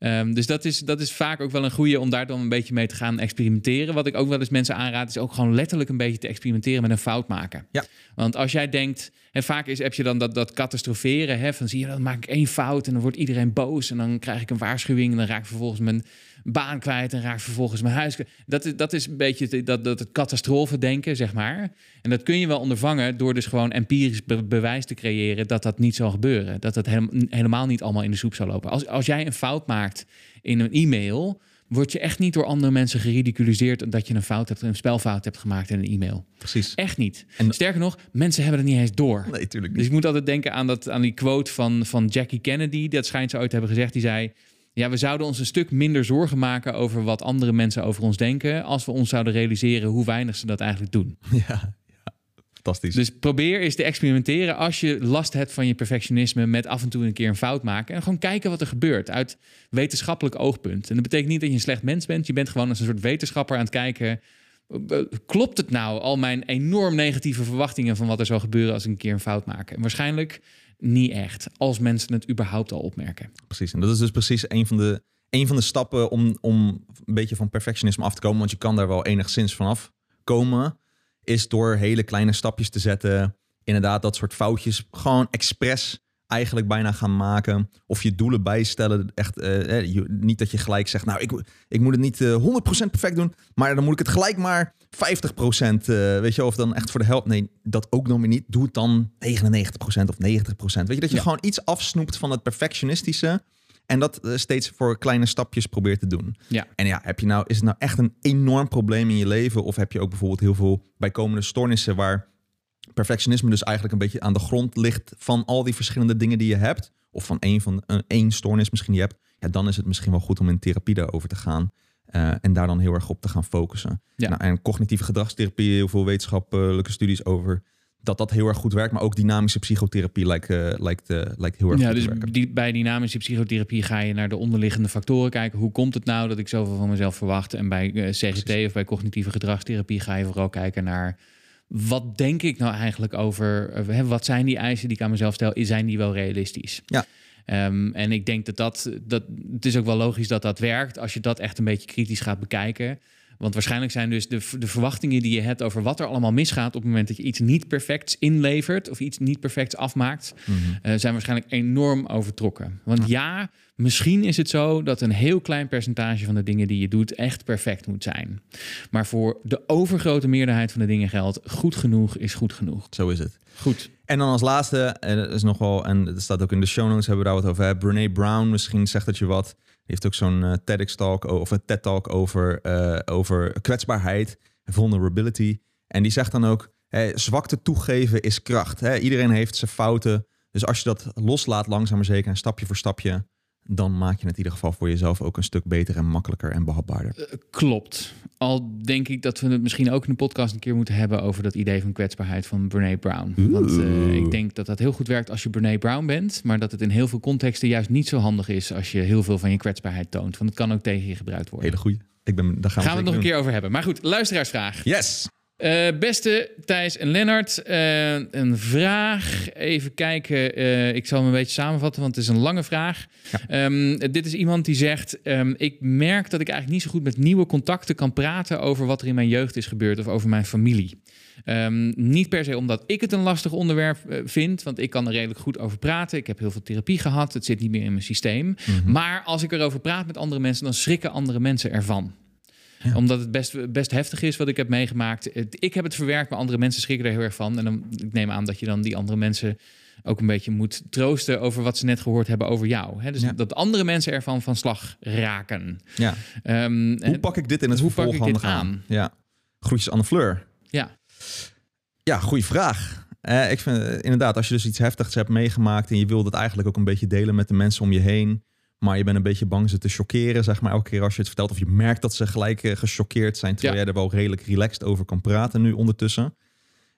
Um, dus dat is, dat is vaak ook wel een goede om daar dan een beetje mee te gaan experimenteren. Wat ik ook wel eens mensen aanraad, is ook gewoon letterlijk een beetje te experimenteren met een fout maken. Ja. Want als jij denkt, en vaak is, heb je dan dat, dat catastroferen, hè, van zie je, dan maak ik één fout en dan wordt iedereen boos en dan krijg ik een waarschuwing en dan raak ik vervolgens mijn baan kwijt en raak vervolgens mijn huis kwijt. Dat is, dat is een beetje dat, dat het catastrofe denken, zeg maar. En dat kun je wel ondervangen door dus gewoon empirisch bewijs te creëren dat dat niet zal gebeuren. Dat dat helemaal niet allemaal in de soep zal lopen. Als, als jij een fout maakt in een e-mail, word je echt niet door andere mensen geridiculiseerd dat je een fout hebt, een spelfout hebt gemaakt in een e-mail. Precies. Echt niet. En sterker nog, mensen hebben het niet eens door. Nee, tuurlijk niet. Dus ik moet altijd denken aan, dat, aan die quote van, van Jackie Kennedy. Dat schijnt ze ooit te hebben gezegd. Die zei: ja, we zouden ons een stuk minder zorgen maken over wat andere mensen over ons denken. als we ons zouden realiseren hoe weinig ze dat eigenlijk doen. Ja, ja. fantastisch. Dus probeer eens te experimenteren als je last hebt van je perfectionisme. met af en toe een keer een fout maken. En gewoon kijken wat er gebeurt uit wetenschappelijk oogpunt. En dat betekent niet dat je een slecht mens bent. Je bent gewoon als een soort wetenschapper aan het kijken. Klopt het nou, al mijn enorm negatieve verwachtingen van wat er zou gebeuren als ik een keer een fout maak? En waarschijnlijk niet echt, als mensen het überhaupt al opmerken. Precies, en dat is dus precies een van de, een van de stappen om, om een beetje van perfectionisme af te komen, want je kan daar wel enigszins vanaf komen, is door hele kleine stapjes te zetten, inderdaad dat soort foutjes gewoon expres eigenlijk bijna gaan maken. Of je doelen bijstellen. Echt, uh, niet dat je gelijk zegt, nou, ik, ik moet het niet uh, eh, 100% perfect doen. Maar dan moet ik het gelijk maar 50%. Uh, weet je, of dan echt voor de helft. Nee, dat ook nog weer niet. Doe het dan 99% of 90%. Weet je, dat je gewoon iets afsnoept van het perfectionistische. En dat steeds voor kleine stapjes probeert te doen. Ja. En ja, heb je nou, is het nou echt een enorm probleem in je leven? Of heb je ook bijvoorbeeld heel veel bijkomende stoornissen waar perfectionisme dus eigenlijk een beetje aan de grond ligt van al die verschillende dingen die je hebt, of van één van een één stoornis misschien die je hebt, ja, dan is het misschien wel goed om in therapie daarover te gaan. Uh, en daar dan heel erg op te gaan focussen. Ja. Nou, en cognitieve gedragstherapie, heel veel wetenschappelijke studies over dat dat heel erg goed werkt. Maar ook dynamische psychotherapie lijkt, uh, lijkt, uh, lijkt heel erg ja, goed dus te werken. Die, bij dynamische psychotherapie ga je naar de onderliggende factoren kijken. Hoe komt het nou dat ik zoveel van mezelf verwacht? En bij CGT Precies. of bij cognitieve gedragstherapie ga je vooral kijken naar wat denk ik nou eigenlijk over, hè, wat zijn die eisen die ik aan mezelf stel, zijn die wel realistisch? Ja. Um, en ik denk dat dat, dat, het is ook wel logisch dat dat werkt als je dat echt een beetje kritisch gaat bekijken. Want waarschijnlijk zijn dus de, de verwachtingen die je hebt over wat er allemaal misgaat op het moment dat je iets niet perfects inlevert of iets niet perfects afmaakt, Mhm. uh, zijn waarschijnlijk enorm overtrokken. Want ja, misschien is het zo dat een heel klein percentage van de dingen die je doet echt perfect moet zijn. Maar voor de overgrote meerderheid van de dingen geldt, goed genoeg is goed genoeg. Zo is het. Goed. En dan als laatste, en dat is nog wel, en dat staat ook in de show notes, hebben we daar wat over. Hè? Brene Brown, misschien zegt dat je wat. Heeft ook zo'n uh, TEDx-talk of een TED-talk over, uh, over kwetsbaarheid, vulnerability. En die zegt dan ook, hè, zwakte toegeven is kracht. Hè? Iedereen heeft zijn fouten. Dus als je dat loslaat, langzaam maar zeker, en stapje voor stapje, dan maak je het in ieder geval voor jezelf ook een stuk beter en makkelijker en behapbaarder. Uh, klopt. Al denk ik dat we het misschien ook in de podcast een keer moeten hebben over dat idee van kwetsbaarheid van Brene Brown. Want uh, ik denk dat dat heel goed werkt als je Brene Brown bent, maar dat het in heel veel contexten juist niet zo handig is als je heel veel van je kwetsbaarheid toont. Want het kan ook tegen je gebruikt worden. Hele goeie. Ik ben, daar gaan, Gaan we het nog een keer over hebben. Maar goed, luisteraarsvraag. Yes! Uh, beste Thijs en Lennart, uh, een vraag. Even kijken. Uh, ik zal hem een beetje samenvatten, want het is een lange vraag. Ja. Um, dit is iemand die zegt: um, Ik merk dat ik eigenlijk niet zo goed met nieuwe contacten kan praten over wat er in mijn jeugd is gebeurd of over mijn familie. Um, niet per se omdat ik het een lastig onderwerp uh, vind, want ik kan er redelijk goed over praten. Ik heb heel veel therapie gehad, het zit niet meer in mijn systeem. Mhm. Maar als ik erover praat met andere mensen, dan schrikken andere mensen ervan. Ja. Omdat het best, best heftig is wat ik heb meegemaakt. Ik heb het verwerkt, maar andere mensen schrikken er heel erg van. En dan, ik neem aan dat je dan die andere mensen ook een beetje moet troosten over wat ze net gehoord hebben over jou. Hè? Dus Ja. dat andere mensen ervan van slag raken. Ja. Ehm, Hoe pak ik dit in het hoe pak ik dit aan? Ja. Groetjes Anne Fleur. Ja, Ja, goede vraag. Eh, ik vind eh, inderdaad, als je dus iets heftigs hebt meegemaakt en je wil dat eigenlijk ook een beetje delen met de mensen om je heen, Maar je bent een beetje bang ze te chockeren, zeg maar, elke keer als je het vertelt. Of je merkt dat ze gelijk eh, gechoqueerd zijn, terwijl Ja. jij er wel redelijk relaxed over kan praten nu ondertussen.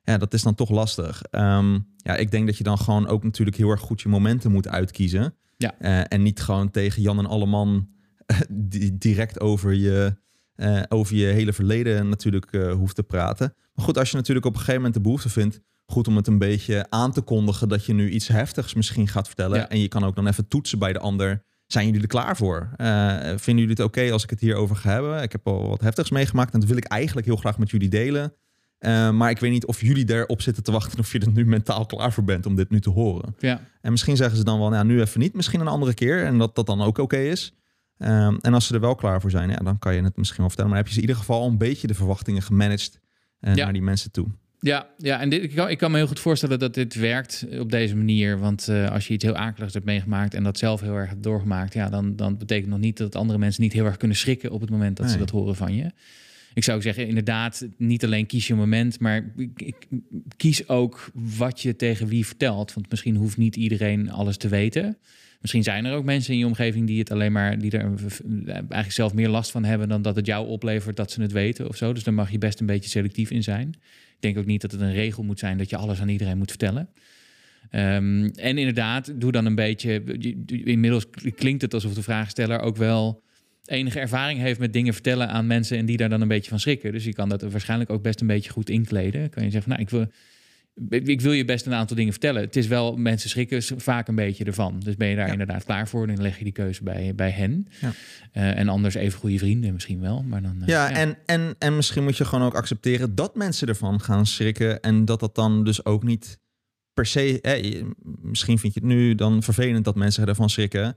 Ja, dat is dan toch lastig. Ehm, ja, ik denk dat je dan gewoon ook natuurlijk heel erg goed je momenten moet uitkiezen. Ja. Eh, en niet gewoon tegen Jan en Alleman eh, di- direct over je, eh, over je hele verleden natuurlijk eh, hoeft te praten. Maar goed, als je natuurlijk op een gegeven moment de behoefte vindt, goed om het een beetje aan te kondigen dat je nu iets heftigs misschien gaat vertellen. Ja. En je kan ook dan even toetsen bij de ander. Zijn jullie er klaar voor? Eh, vinden jullie het oké als ik het hierover ga hebben? Ik heb al wat heftigs meegemaakt en dat wil ik eigenlijk heel graag met jullie delen. Eh, maar ik weet niet of jullie erop zitten te wachten of je er nu mentaal klaar voor bent om dit nu te horen. Ja, En misschien zeggen ze dan wel, nou, nu even niet, misschien een andere keer. En dat dat dan ook oké is. Ehm, en als ze er wel klaar voor zijn, ja, dan kan je het misschien wel vertellen. Maar heb je in ieder geval een beetje de verwachtingen gemanaged eh, Ja. naar die mensen toe. Ja, ja en dit, ik, kan, ik kan me heel goed voorstellen dat dit werkt op deze manier. Want eh, als je iets heel akeligs hebt meegemaakt en dat zelf heel erg hebt doorgemaakt, ja, dan, dan betekent nog niet dat andere mensen niet heel erg kunnen schrikken op het moment dat ze dat horen van je. Ik zou zeggen, inderdaad, niet alleen kies je moment, maar ik, ik- kies ook wat je tegen wie vertelt. Want misschien hoeft niet iedereen alles te weten. Misschien zijn er ook mensen in je omgeving die het alleen maar, die er eigenlijk zelf meer last van hebben dan dat het jou oplevert dat ze het weten of zo. Dus dan mag je best een beetje selectief in zijn. Denk ook niet dat het een regel moet zijn dat je alles aan iedereen moet vertellen. Ehm, en inderdaad, doe dan een beetje. je- je- Inmiddels klinkt het alsof de vraagsteller ook wel enige ervaring heeft met dingen vertellen aan mensen en die daar dan een beetje van schrikken. Dus je kan dat waarschijnlijk ook best een beetje goed inkleden. Kan je zeggen, nou, ik wil, ik wil je best een aantal dingen vertellen. Het is wel, mensen schrikken vaak een beetje ervan. Dus ben je daar Ja. inderdaad klaar voor, dan leg je die keuze bij, bij hen. Ja. Eh, en anders even goede vrienden misschien wel. Maar dan, eh, Ja, En, en, en misschien moet je gewoon ook accepteren dat mensen ervan gaan schrikken. En dat dat dan dus ook niet per se... misschien vind je het nu dan vervelend dat mensen ervan schrikken.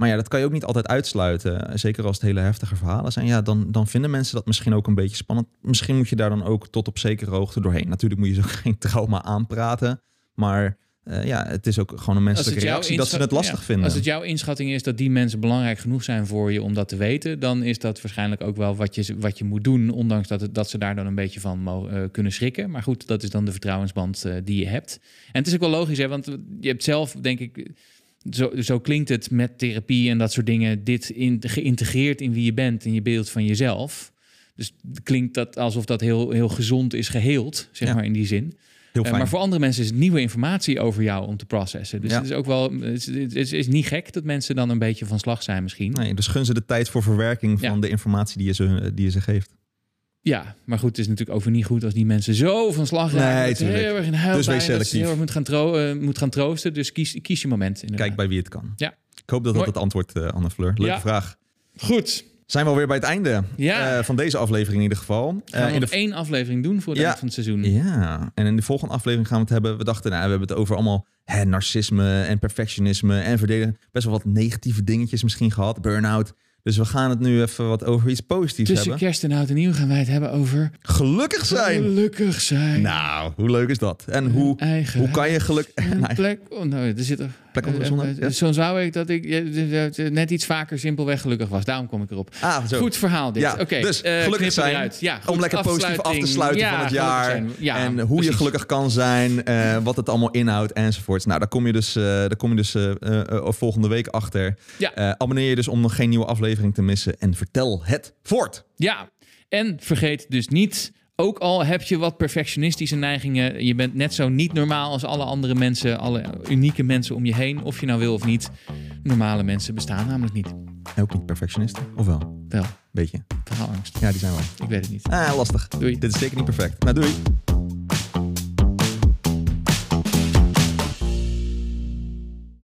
Maar ja, dat kan je ook niet altijd uitsluiten. Zeker als het hele heftige verhalen zijn. Ja, dan, dan vinden mensen dat misschien ook een beetje spannend. Misschien moet je daar dan ook tot op zekere hoogte doorheen. Natuurlijk moet je ze ook geen trauma aanpraten. Maar eh, ja, het is ook gewoon een menselijke reactie dat ze het lastig ja, vinden. Als het jouw inschatting is dat die mensen belangrijk genoeg zijn voor je om dat te weten, dan is dat waarschijnlijk ook wel wat je, wat je moet doen, ondanks dat, het, dat ze daar dan een beetje van eh, kunnen schrikken. Maar goed, dat is dan de vertrouwensband eh, die je hebt. En het is ook wel logisch, hè, want je hebt zelf, denk ik, zo, zo klinkt het met therapie en dat soort dingen, dit in, geïntegreerd in wie je bent en je beeld van jezelf. Dus klinkt dat alsof dat heel, heel gezond is geheeld, zeg Ja. maar in die zin. Heel Eh, maar voor andere mensen is het nieuwe informatie over jou om te processen. Dus Ja. het is ook wel, het is, het is- is niet gek dat mensen dan een beetje van slag zijn misschien. Nee, dus gun ze de tijd voor verwerking van Ja. de informatie die je, ze, die je ze geeft. Ja, maar goed, het is natuurlijk ook weer niet goed als die mensen zo van slag Nee, raken. dat ze tuurlijk. heel erg in huil Dus wees selectief. heel erg moet gaan, tro eh, moet gaan troosten. Dus kies, kies je moment. Inderdaad. Kijk bij wie het kan. Ja. Ik hoop dat dat Mooi. het antwoord, eh Anne Fleur. Leuke Ja. vraag. Goed. Zijn we alweer bij het einde Ja. eh, van deze aflevering in ieder geval. Gaan we in nog de één aflevering doen voor het Ja. eind van het seizoen. Ja, en in de volgende aflevering gaan we het hebben. We dachten, nou, we hebben het over allemaal hè, narcisme en perfectionisme en verdedigen. Best wel wat negatieve dingetjes misschien gehad. Burn-out. Dus we gaan het nu even wat over iets positiefs Tussen hebben. kerst en oud en nieuw gaan wij het hebben over Gelukkig zijn! gelukkig zijn. Nou, hoe leuk is dat? En hoe, hoe kan je geluk... Een plek. Oh, nou, er zit er. Plek onder de eh, zon, eh, ja. Zo zou ik dat ik eh, eh, net iets vaker simpelweg gelukkig was. Daarom kom ik erop. ah, zo. Goed verhaal dit. Ja, Oké, dus gelukkig zijn eruit. Ja, goed, om lekker positief af te sluiten van het jaar. en hoe je gelukkig kan zijn, wat het allemaal inhoudt enzovoorts. Nou, daar kom je dus, daar kom je dus volgende week achter. Abonneer je dus om nog geen nieuwe aflevering te missen. En vertel het voort. Ja, en vergeet dus niet. Ook al heb je wat perfectionistische neigingen, je bent net zo niet normaal als alle andere mensen, alle unieke mensen om je heen, of je nou wil of niet. Normale mensen bestaan namelijk niet. Ook niet perfectionist, of wel? Wel, Beetje. verhaalangst. Ja, die zijn wel. Ik weet het niet. Ah, lastig. Doei. Dit is zeker niet perfect. Nou, doei.